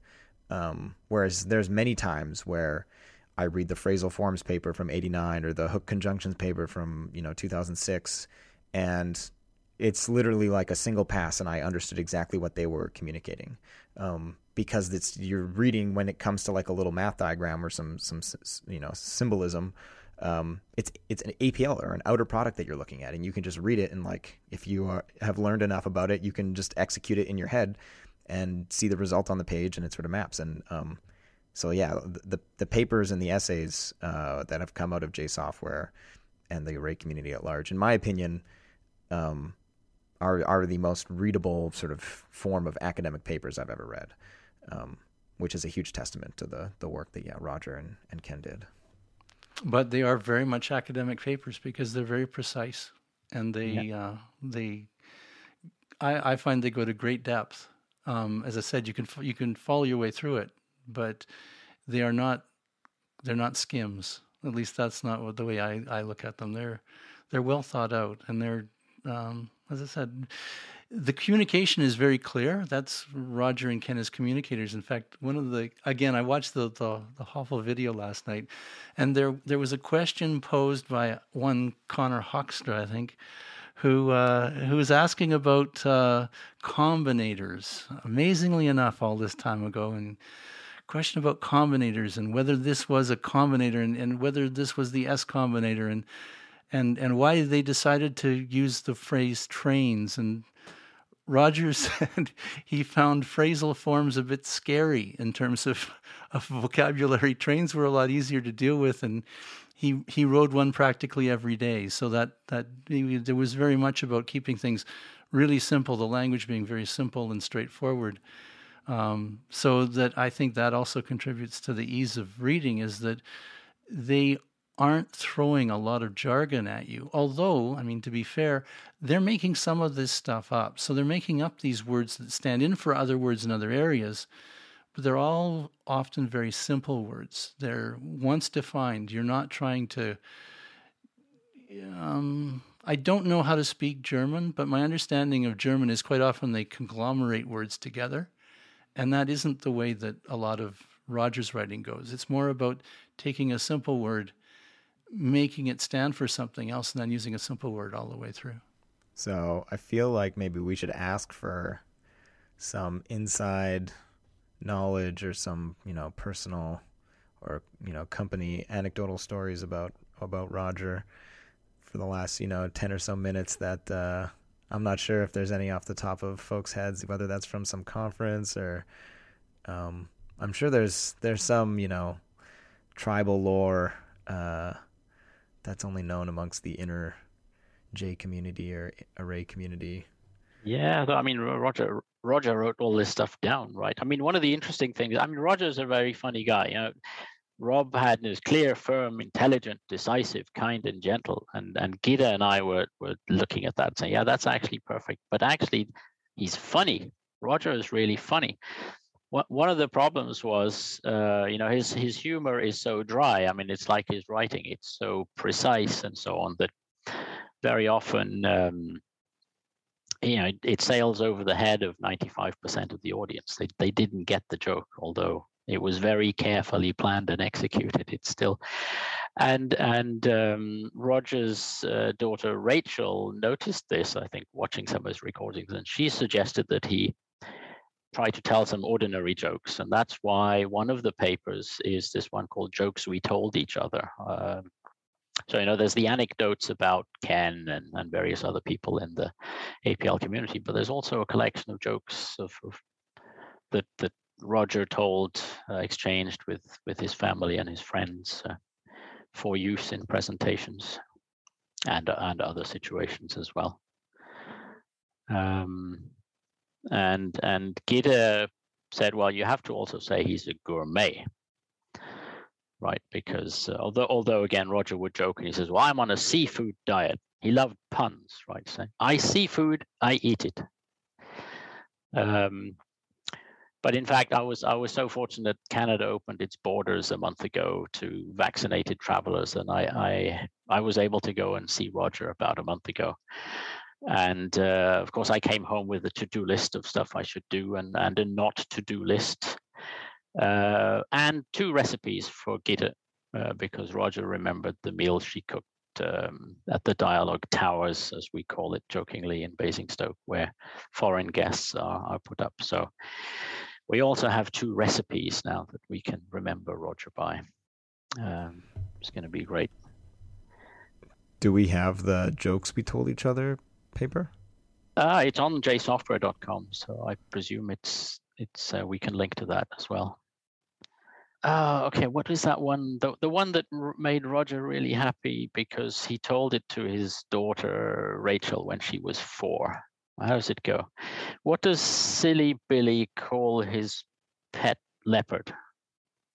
[SPEAKER 2] Um, whereas there's many times where I read the phrasal forms paper from '89 or the hook conjunctions paper from you know 2006, and it's literally like a single pass, and I understood exactly what they were communicating. Um, because it's you're reading when it comes to like a little math diagram or some some you know symbolism. Um, it's it's an APL or an outer product that you're looking at, and you can just read it and like if you are, have learned enough about it, you can just execute it in your head and see the result on the page, and it sort of maps. And um, so yeah, the the papers and the essays uh, that have come out of J software and the array community at large, in my opinion, um, are are the most readable sort of form of academic papers I've ever read, um, which is a huge testament to the the work that yeah Roger and, and Ken did.
[SPEAKER 1] But they are very much academic papers because they're very precise and they yeah. uh, they I, I find they go to great depth. Um, as I said, you can you can follow your way through it, but they are not they're not skims. At least that's not what the way I, I look at them. They're they're well thought out and they're um, as I said, the communication is very clear. That's Roger and Ken as communicators. In fact, one of the again, I watched the the, the HOPL video last night, and there there was a question posed by one Conor Hoekstra, I think, who uh, who was asking about uh, combinators. Amazingly enough, all this time ago, and question about combinators and whether this was a combinator and, and whether this was the S combinator and and and why they decided to use the phrase trains and Roger said he found phrasal forms a bit scary in terms of, of vocabulary. Trains were a lot easier to deal with, and he he rode one practically every day. So that that there was very much about keeping things really simple, the language being very simple and straightforward. Um, so that I think that also contributes to the ease of reading is that they aren't throwing a lot of jargon at you. Although, I mean, to be fair, they're making some of this stuff up. So they're making up these words that stand in for other words in other areas, but they're all often very simple words. They're once defined. You're not trying to. Um, I don't know how to speak German, but my understanding of German is quite often they conglomerate words together. And that isn't the way that a lot of Roger's writing goes. It's more about taking a simple word making it stand for something else and then using a simple word all the way through.
[SPEAKER 2] So I feel like maybe we should ask for some inside knowledge or some, you know, personal or, you know, company anecdotal stories about about Roger for the last, you know, 10 or so minutes that uh, I'm not sure if there's any off the top of folks' heads, whether that's from some conference or um, I'm sure there's there's some, you know, tribal lore uh, that's only known amongst the inner J community or array community.
[SPEAKER 5] Yeah, I mean Roger Roger wrote all this stuff down, right? I mean, one of the interesting things. I mean, Roger's a very funny guy. You know, Rob had is clear, firm, intelligent, decisive, kind, and gentle. And and Gitte and I were were looking at that, saying, yeah, that's actually perfect. But actually, he's funny. Roger is really funny one of the problems was, uh, you know, his his humor is so dry. I mean, it's like his writing; it's so precise and so on that very often, um, you know, it, it, sails over the head of ninety five percent of the audience. They they didn't get the joke, although it was very carefully planned and executed. It's still, and and um, Roger's uh, daughter Rachel noticed this. I think watching some of his recordings, and she suggested that he try to tell some ordinary jokes. And that's why one of the papers is this one called Jokes We Told Each Other. Um, so, you know, there's the anecdotes about Ken and, and various other people in the APL community, but there's also a collection of jokes of, of that, that Roger told, uh, exchanged with, with his family and his friends uh, for use in presentations and, and other situations as well. Um, and and Gitte said, well, you have to also say he's a gourmet, right? Because uh, although although again Roger would joke and he says, well, I'm on a seafood diet. He loved puns, right? Saying, I see food, I eat it. Um, but in fact, I was I was so fortunate. Canada opened its borders a month ago to vaccinated travelers, and I I I was able to go and see Roger about a month ago and uh, of course i came home with a to-do list of stuff i should do and, and a not to-do list. Uh, and two recipes for Gitte uh, because roger remembered the meal she cooked um, at the Dyalog towers as we call it jokingly in basingstoke where foreign guests are, are put up. So we also have two recipes now that we can remember roger by. Um, it's going to be great.
[SPEAKER 2] Do we have the jokes we told each other paper?
[SPEAKER 5] Uh, it's on jsoftware.com, so I presume it's it's uh, we can link to that as well. Uh, okay, what is that one? The the one that r- made Roger really happy because he told it to his daughter Rachel when she was four. How does it go? What does silly Billy call his pet leopard?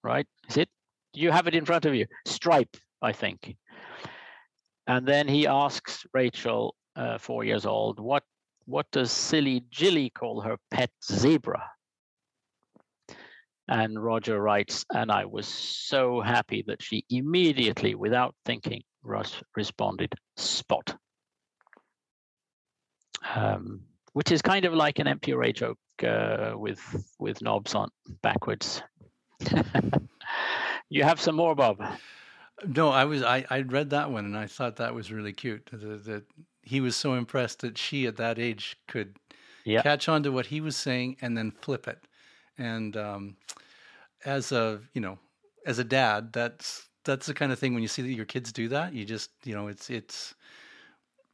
[SPEAKER 5] Right? Is it? You have it in front of you. Stripe, I think. And then he asks Rachel, uh, four years old, what what does silly Jilly call her pet zebra? And Roger writes, and I was so happy that she immediately, without thinking, Russ responded, spot. Um, which is kind of like an MPRA joke uh, with with knobs on backwards. you have some more, Bob?
[SPEAKER 1] No, I was I I read that one and I thought that was really cute. That he was so impressed that she at that age could catch on to what he was saying and then flip it. And um, as a you know as a dad, that's that's the kind of thing when you see that your kids do that, you just you know it's it's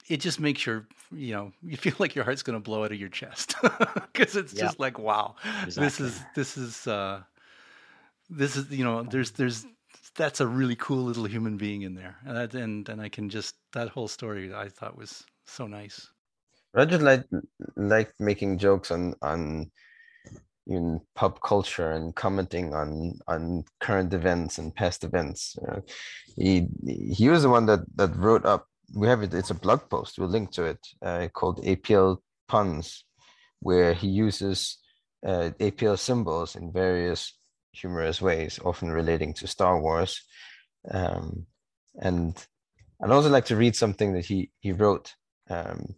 [SPEAKER 1] it just makes your you know you feel like your heart's going to blow out of your chest because it's yep. just like wow exactly. this is this is uh this is you know there's there's that's a really cool little human being in there and that, and and I can just that whole story I thought was so nice
[SPEAKER 3] Roger like like making jokes on on in pop culture and commenting on on current events and past events. Uh, he he was the one that that wrote up. We have it. It's a blog post. We'll link to it uh, called APL puns, where he uses uh, APL symbols in various humorous ways, often relating to Star Wars. Um, and I'd also like to read something that he he wrote. Um,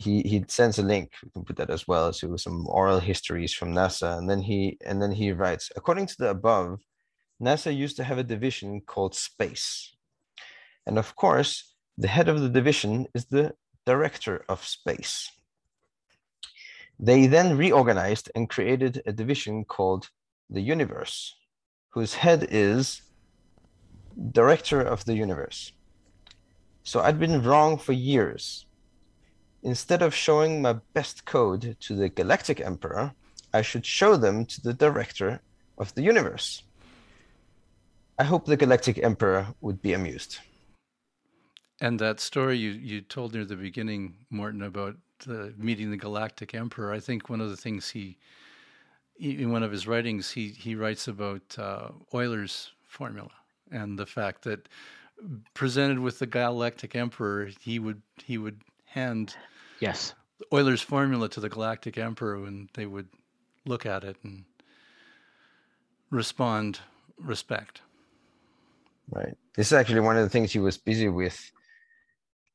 [SPEAKER 3] he he sends a link we can put that as well to some oral histories from nasa and then he and then he writes according to the above nasa used to have a division called space and of course the head of the division is the director of space they then reorganized and created a division called the universe whose head is director of the universe so i'd been wrong for years Instead of showing my best code to the Galactic Emperor, I should show them to the Director of the Universe. I hope the Galactic Emperor would be amused.
[SPEAKER 1] And that story you, you told near the beginning, Morten, about the, meeting the Galactic Emperor, I think one of the things he, in one of his writings, he, he writes about uh, Euler's formula and the fact that presented with the Galactic Emperor, he would he would hand
[SPEAKER 5] yes
[SPEAKER 1] Euler's formula to the Galactic Emperor, and they would look at it and respond respect.
[SPEAKER 3] Right. This is actually one of the things he was busy with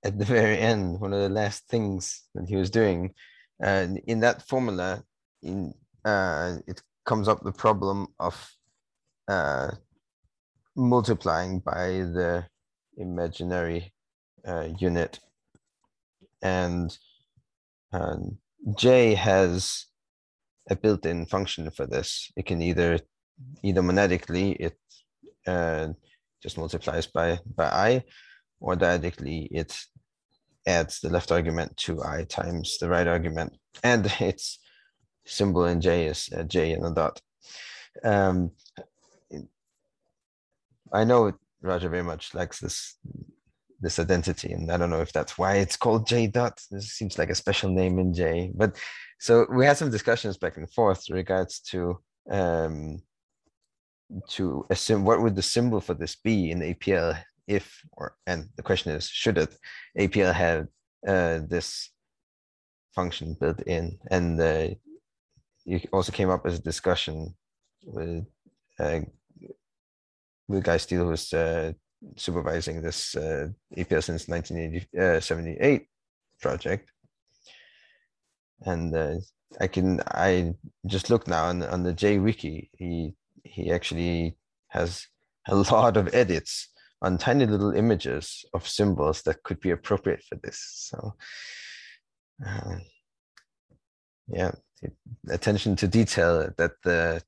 [SPEAKER 3] at the very end. One of the last things that he was doing, and in that formula, in uh, it comes up the problem of uh, multiplying by the imaginary uh, unit and um, J has a built-in function for this. It can either either monadically it uh, just multiplies by by i, or dyadically it adds the left argument to i times the right argument, and its symbol in J is a J and a dot. Um, I know Roger very much likes this this identity and i don't know if that's why it's called j dot this seems like a special name in j but so we had some discussions back and forth regards to um to assume what would the symbol for this be in apl if or and the question is should it apl have uh, this function built in and uh, you also came up as a discussion with uh, with Guy Steele, who's uh, supervising this uh, APL since 1978 uh, project. And uh, I can I just look now on, on the JWiki. He he actually has a lot of edits on tiny little images of symbols that could be appropriate for this. So uh, yeah, attention to detail that the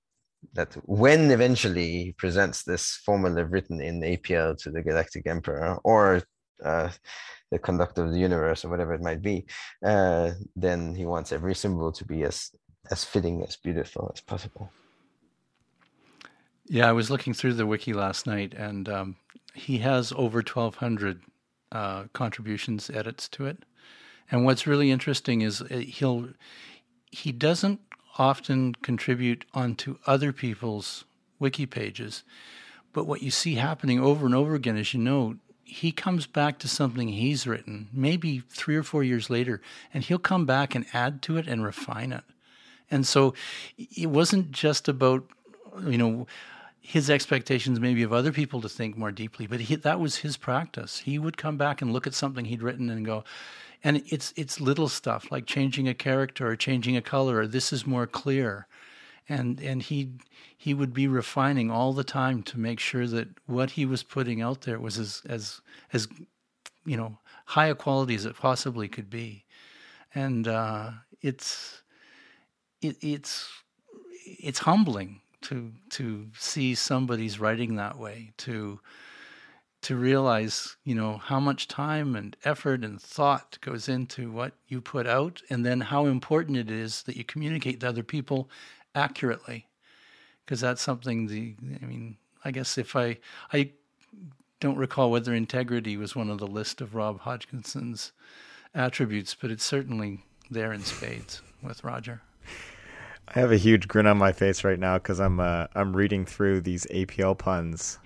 [SPEAKER 3] that when eventually he presents this formula written in APL to the Galactic Emperor or uh, the conductor of the universe or whatever it might be, uh, then he wants every symbol to be as as fitting, as beautiful as possible.
[SPEAKER 1] Yeah, I was looking through the wiki last night, and um, he has over twelve hundred uh, contributions, edits to it. And what's really interesting is uh, he'll he doesn't often contribute onto other people's wiki pages. But what you see happening over and over again, as you know, he comes back to something he's written, maybe three or four years later, and he'll come back and add to it and refine it. And so it wasn't just about, you know, his expectations maybe of other people to think more deeply, but he, that was his practice. He would come back and look at something he'd written and go, and it's it's little stuff like changing a character or changing a color or this is more clear. And and he he would be refining all the time to make sure that what he was putting out there was as as as you know high a quality as it possibly could be. And uh, it's it, it's it's humbling to to see somebody's writing that way to to realize you know how much time and effort and thought goes into what you put out and then how important it is that you communicate to other people accurately. Because that's something the i mean i guess if i i don't recall whether integrity was one of the list of rob hodgkinson's attributes but it's certainly there in spades with roger.
[SPEAKER 2] I have a huge grin on my face right now because I'm uh, I'm reading through these APL puns,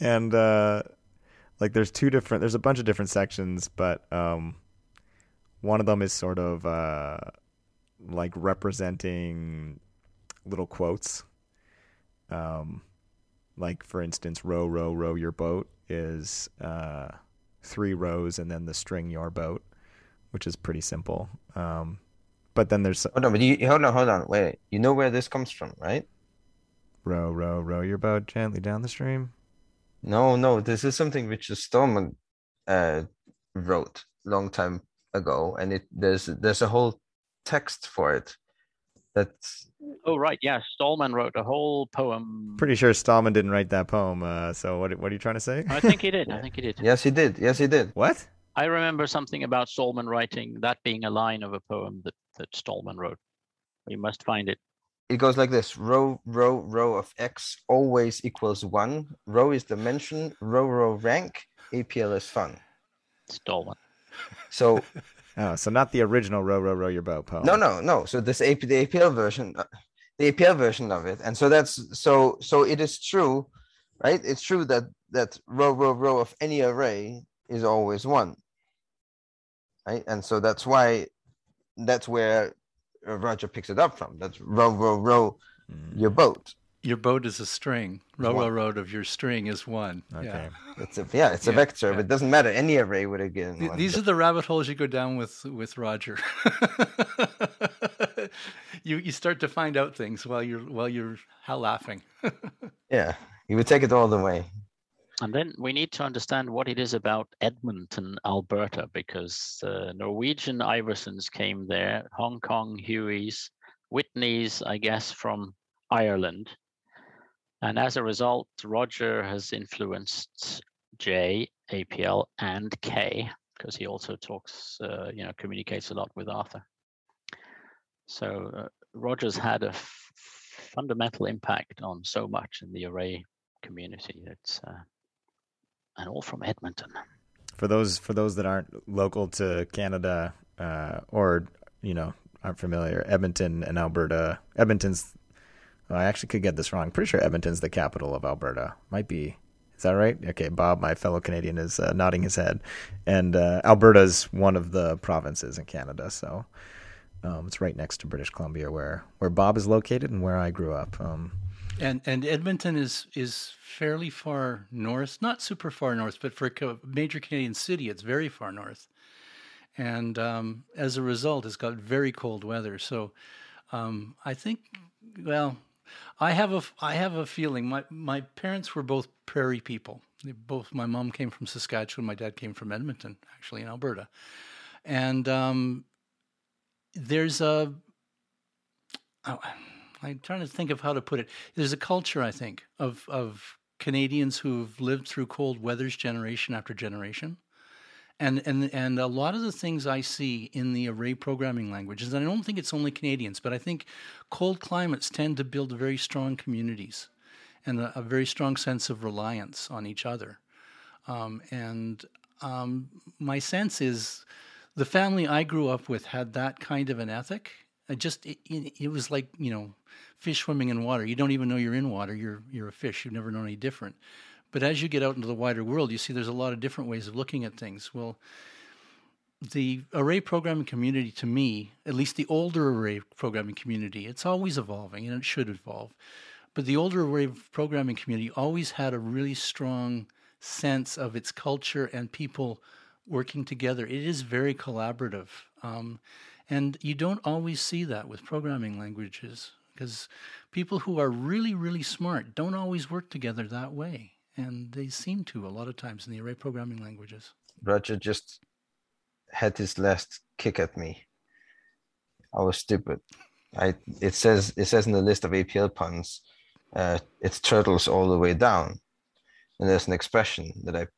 [SPEAKER 2] and uh, like there's two different there's a bunch of different sections, but um, one of them is sort of uh, like representing little quotes. Um, like for instance, row row row your boat is uh, three rows and then the string your boat, which is pretty simple. Um, but then there's
[SPEAKER 3] Hold on, but you hold on, hold on, wait. You know where this comes from, right?
[SPEAKER 2] Row, row, row your boat gently down the stream.
[SPEAKER 3] No, no, this is something Richard Stallman uh wrote long time ago, and it there's there's a whole text for it. That's
[SPEAKER 5] Oh, right. Yeah. Stallman wrote a whole poem.
[SPEAKER 2] Pretty sure Stallman didn't write that poem. Uh, so what? What are you trying to say?
[SPEAKER 5] I think he did. I think he did.
[SPEAKER 3] yes, he did. Yes, he did.
[SPEAKER 2] What?
[SPEAKER 5] I remember something about Stallman writing that being a line of a poem that, that Stallman wrote. We must find it.
[SPEAKER 3] It goes like this: row, row, row of x always equals one. Row is dimension. Row, row rank. APL is fun.
[SPEAKER 5] Stallman.
[SPEAKER 3] So
[SPEAKER 2] Oh, so not the original row, row, row your boat poem.
[SPEAKER 3] no, no, no. So this AP the APL version, uh, the APL version of it, and so that's so so it is true, right? It's true that that row, row, row of any array is always one, right? And so that's why that's where Roger picks it up from. That's row, row, row
[SPEAKER 2] Mm,
[SPEAKER 3] your boat.
[SPEAKER 1] your boat is a string row row row of your string is one
[SPEAKER 2] Okay.
[SPEAKER 1] yeah
[SPEAKER 3] It's a yeah, it's a
[SPEAKER 1] Yeah,
[SPEAKER 3] vector,
[SPEAKER 1] yeah.
[SPEAKER 3] but it doesn't matter. Any array would have given
[SPEAKER 1] Th-
[SPEAKER 3] one.
[SPEAKER 1] These are the rabbit holes you go down with with Roger. you you start to find out things while you're while you're ha- laughing.
[SPEAKER 3] yeah, you would take it all the way.
[SPEAKER 5] And then we need to understand what it is about Edmonton, Alberta, because uh, Norwegian Iversons came there, Hong Kong Huis, Whitneys, I guess, from Ireland. And as a result, Roger has influenced J, APL, and K, because he also talks, uh, you know, communicates a lot with Arthur. So uh, Roger's had a f- fundamental impact on so much in the array community. It's uh, and all from Edmonton.
[SPEAKER 2] For those for those that aren't local to Canada uh, or you know aren't familiar, Edmonton and Alberta. Edmonton's. oh, I actually could get this wrong. Pretty sure Edmonton's the capital of Alberta. Might be. Is that right? Okay, Bob, my fellow Canadian, is uh, nodding his head, and uh, Alberta's one of the provinces in Canada. So um, it's right next to British Columbia, where where Bob is located and where I grew up. Um,
[SPEAKER 1] And and Edmonton is is fairly far north, not super far north, but for a major Canadian city, it's very far north. And um, as a result, it's got very cold weather. So um, I think, well, I have a I have a feeling. My my parents were both prairie people. They both my mom came from Saskatchewan, my dad came from Edmonton, actually in Alberta. And um, there's a oh, I'm trying to think of how to put it. There's a culture, I think, of of Canadians who've lived through cold weathers generation after generation. And, and and a lot of the things I see in the array programming languages, and I don't think it's only Canadians, but I think cold climates tend to build very strong communities and a, a very strong sense of reliance on each other. Um, and um, my sense is the family I grew up with had that kind of an ethic. I just it, it, was like you know fish swimming in water. You don't even know you're in water. You're you're a fish. You've never known any different. But as you get out into the wider world, you see there's a lot of different ways of looking at things. Well, the array programming community, to me, at least the older array programming community, it's always evolving and it should evolve. But the older array programming community always had a really strong sense of its culture and people working together. It is very collaborative. Um, and you don't always see that with programming languages because people who are really, really smart don't always work together that way. And they seem to a lot of times in the array programming languages.
[SPEAKER 3] Roger just had his last kick at me. I was stupid. I it says it says in the list of APL puns, uh, it's turtles all the way down, and there's an expression that I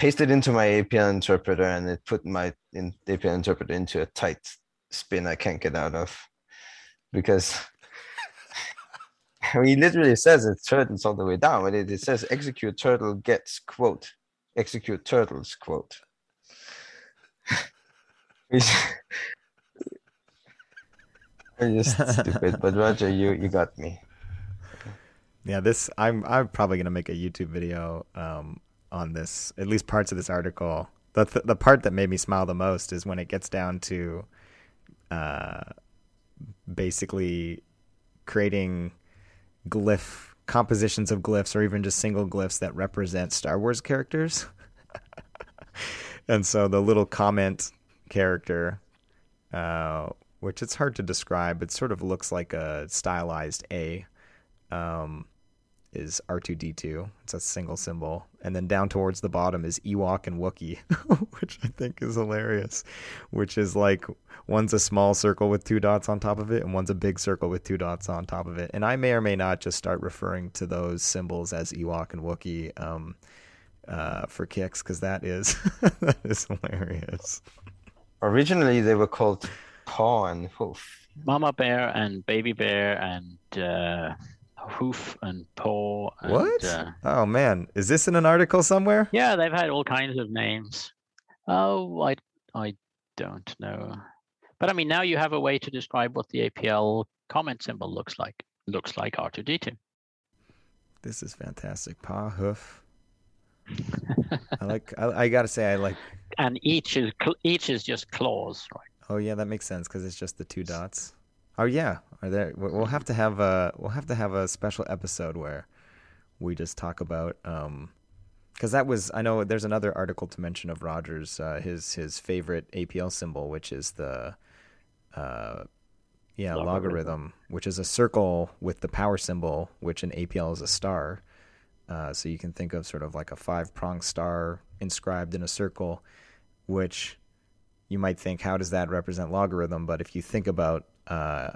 [SPEAKER 3] pasted into my APL interpreter, and it put my in, APL interpreter into a tight spin I can't get out of, because. I mean, literally says it turtles all the way down, but it, it says execute turtle gets quote execute turtles quote. I'm just stupid, but Roger, you you got me.
[SPEAKER 2] Yeah, this I'm I'm probably gonna make a YouTube video um, on this. At least parts of this article. The th- the part that made me smile the most is when it gets down to, uh, basically creating glyph compositions of glyphs or even just single glyphs that represent Star Wars characters. and so the little comment character uh, which it's hard to describe. It sort of looks like a stylized A. Um, is R2D2. It's a single symbol. And then down towards the bottom is Ewok and Wookiee, which I think is hilarious. Which is like one's a small circle with two dots on top of it, and one's a big circle with two dots on top of it. And I may or may not just start referring to those symbols as Ewok and Wookiee um, uh, for kicks, because that is that is hilarious.
[SPEAKER 3] Originally, they were called paw and hoof.
[SPEAKER 5] Mama bear and baby bear and uh, hoof and paw. And,
[SPEAKER 2] what?
[SPEAKER 5] Uh,
[SPEAKER 2] oh man, is this in an article somewhere?
[SPEAKER 5] yeah, they've had all kinds of names. Oh, I I don't know. But I mean, now you have a way to describe what the APL comment symbol looks like. Looks like R2D2.
[SPEAKER 2] This is fantastic. Paw hoof. I like. I, I gotta say, I like.
[SPEAKER 5] And each is each is just claws, right?
[SPEAKER 2] Oh yeah, that makes sense because it's just the two dots. Oh yeah, are there? we- We'll have to have a we'll have to have a special episode where we just talk about um because that was I know there's another article to mention of Rogers uh, his his favorite APL symbol which is the uh yeah logarithm.
[SPEAKER 5] Logarithm.
[SPEAKER 2] which is a circle with the power symbol which in APL is a star. Uh, so you can think of sort of like a five pronged star inscribed in a circle, which you might think, how does that represent logarithm? But if you think about uh,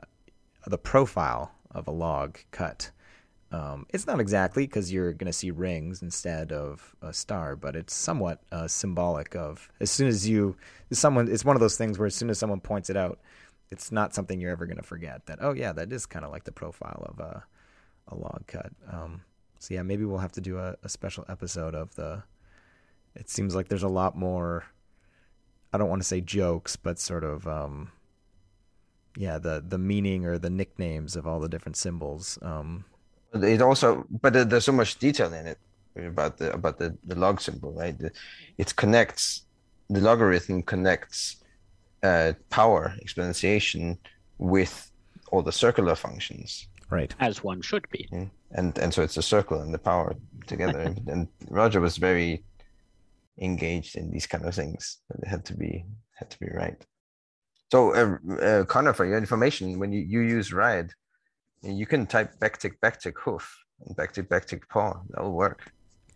[SPEAKER 2] the profile of a log cut, um, it's not exactly because you're going to see rings instead of a star, but it's somewhat uh, symbolic of as soon as you someone it's one of those things where as soon as someone points it out, it's not something you're ever going to forget. That oh yeah, that is kind of like the profile of a a log cut. Um, so yeah, maybe we'll have to do a, a special episode of the. It seems like there's a lot more. I don't want to say jokes, but sort of, um, yeah, the the meaning or the nicknames of all the different symbols. Um,
[SPEAKER 3] It also, but there's so much detail in it about the about the, the log symbol, right? It connects the logarithm connects uh, power exponentiation with all the circular functions,
[SPEAKER 2] right.
[SPEAKER 5] As one should be.
[SPEAKER 3] yeah? and and so it's a circle and the power together. and, and Roger was very engaged in these kind of things. but It had to be had to be right. So, uh, uh, Conor, for your information, when you, you use ride, you can type backtick backtick hoof and backtick backtick paw. That'll work.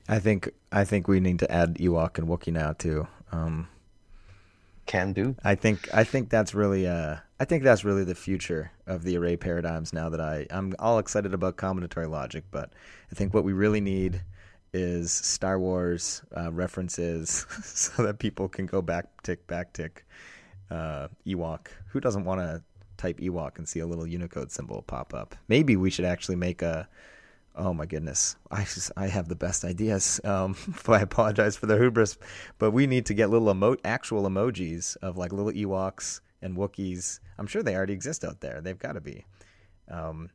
[SPEAKER 2] I think I think we need to add Ewok and Wookiee now too. Um,
[SPEAKER 3] Can do.
[SPEAKER 2] I think I think that's really uh I think that's really the future of the array paradigms now that I I'm all excited about combinatory logic, but I think what we really need is Star Wars uh, references so that people can go back tick back tick uh, Ewok. Who doesn't want to type Ewok and see a little Unicode symbol pop up? Maybe we should actually make a Oh my goodness, I just, I have the best ideas. Um, I apologize for the hubris, but we need to get little emo- actual emojis of like little Ewoks and Wookiees. I'm sure they already exist out there. They've got to be, um,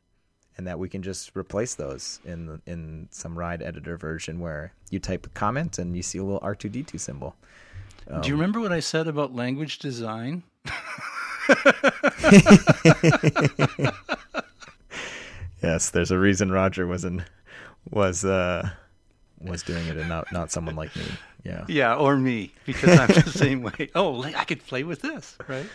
[SPEAKER 2] and that we can just replace those in the, in some ride editor version where you type a comment and you see a little R2D2 symbol.
[SPEAKER 1] Do you remember what I said about language design?
[SPEAKER 2] Yes, there's a reason Roger was in was uh, was doing it and not not someone like me. Yeah.
[SPEAKER 1] Yeah, or me, because I'm the same way. Oh, I could play with this, right?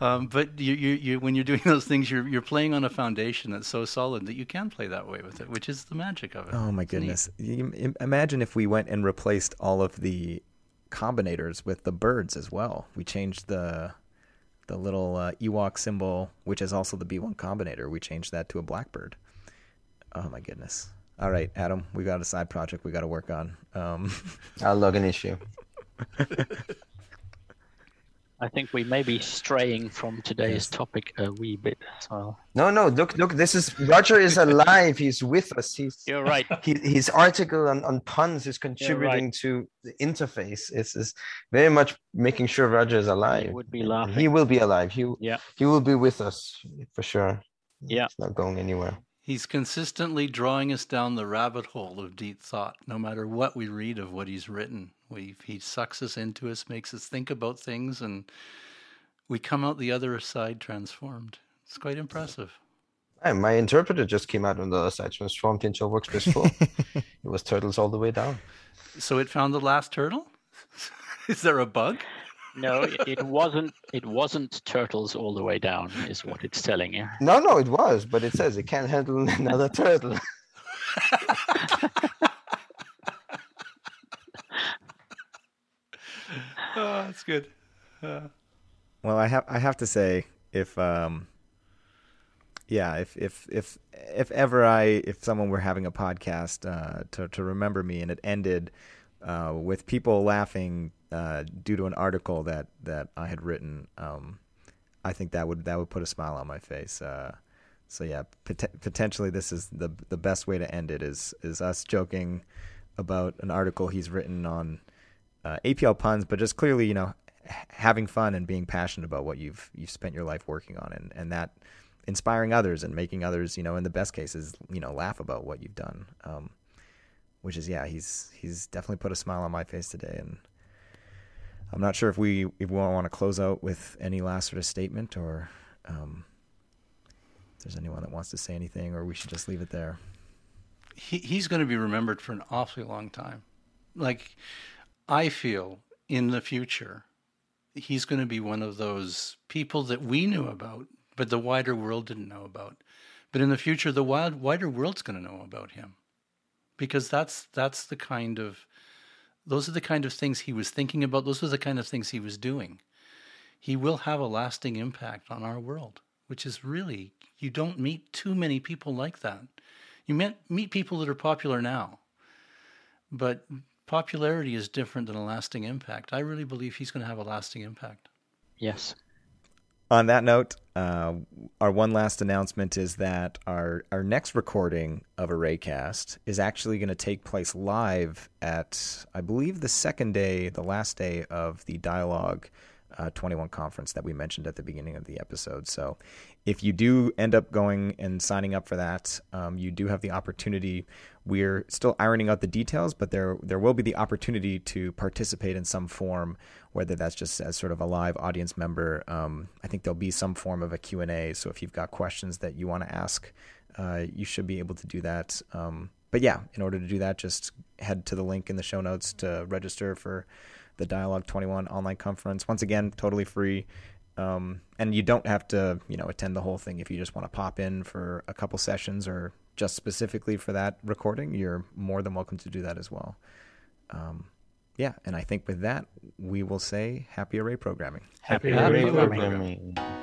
[SPEAKER 1] Um, but you, you, you, when you're doing those things, you're you're playing on a foundation that's so solid that you can play that way with it, which is the magic of it.
[SPEAKER 2] Oh my goodness! You, imagine if we went and replaced all of the combinators with the birds as well. We changed the the little uh, Ewok symbol, which is also the B1 Combinator. We changed that to a blackbird. Oh my goodness! All right, Adam, we got a side project we got to work on. Um,
[SPEAKER 3] I'll log an issue.
[SPEAKER 5] I think we may be straying from today's yes. topic a wee bit as well.
[SPEAKER 3] No, no, look, look, this is Roger is alive. He's with us. He's
[SPEAKER 5] You're right.
[SPEAKER 3] He, his article on, on puns is contributing right. to the interface. It's, it's very much making sure Roger is alive. He
[SPEAKER 5] would be laughing.
[SPEAKER 3] He will be alive. He,
[SPEAKER 5] yeah.
[SPEAKER 3] he will be with us for sure.
[SPEAKER 5] Yeah.
[SPEAKER 3] He's not going anywhere.
[SPEAKER 1] He's consistently drawing us down the rabbit hole of deep thought, no matter what we read of what he's written. We, he sucks us into us, makes us think about things, and we come out the other side transformed. It's quite impressive.
[SPEAKER 3] And my interpreter just came out on the other side, transformed into a workspace full. it was turtles all the way down.
[SPEAKER 1] So it found the last turtle? Is there a bug?
[SPEAKER 5] No, it wasn't. It wasn't turtles all the way down, is what it's telling you.
[SPEAKER 3] No, no, it was, but it says it can't handle another turtle.
[SPEAKER 1] oh, that's good.
[SPEAKER 2] Uh... Well, I have I have to say, if um, yeah, if if if if ever I if someone were having a podcast uh, to to remember me and it ended uh, with people laughing uh, due to an article that that I had written, um, I think that would that would put a smile on my face. Uh, so yeah, pot- potentially this is the the best way to end it is is us joking about an article he's written on uh, APL puns, but just clearly, you know, having fun and being passionate about what you've you've spent your life working on, and and that inspiring others and making others, you know, in the best cases, you know, laugh about what you've done. Um, which is yeah, he's he's definitely put a smile on my face today, and I'm not sure if we if we want to close out with any last sort of statement or um, if there's anyone that wants to say anything, or we should just leave it there.
[SPEAKER 1] He, he's going to be remembered for an awfully long time. Like I feel in the future, he's going to be one of those people that we knew about, but the wider world didn't know about. But in the future, the wild, wider world's going to know about him, because that's that's the kind of those are the kind of things he was thinking about. Those are the kind of things he was doing. He will have a lasting impact on our world, which is really you don't meet too many people like that. You meet meet people that are popular now, but popularity is different than a lasting impact. I really believe he's going to have a lasting impact.
[SPEAKER 5] Yes.
[SPEAKER 2] On that note, uh, our one last announcement is that our, our next recording of Arraycast is actually going to take place live at, I believe, the second day, the last day of the Dyalog uh, 21 conference that we mentioned at the beginning of the episode. So if you do end up going and signing up for that, um, you do have the opportunity. We're still ironing out the details, but there there will be the opportunity to participate in some form, whether that's just as sort of a live audience member. Um, I think there'll be some form of a Q&A, so if you've got questions that you want to ask, uh, you should be able to do that. Um, but yeah, in order to do that, just head to the link in the show notes to register for the Dyalog 21 online conference. Once again, totally free. Um, and you don't have to, you know, attend the whole thing if you just want to pop in for a couple sessions or just specifically for that recording. You're more than welcome to do that as well. Um, yeah, and I think with that, we will say happy array programming.
[SPEAKER 5] Happy, happy array programming. programming.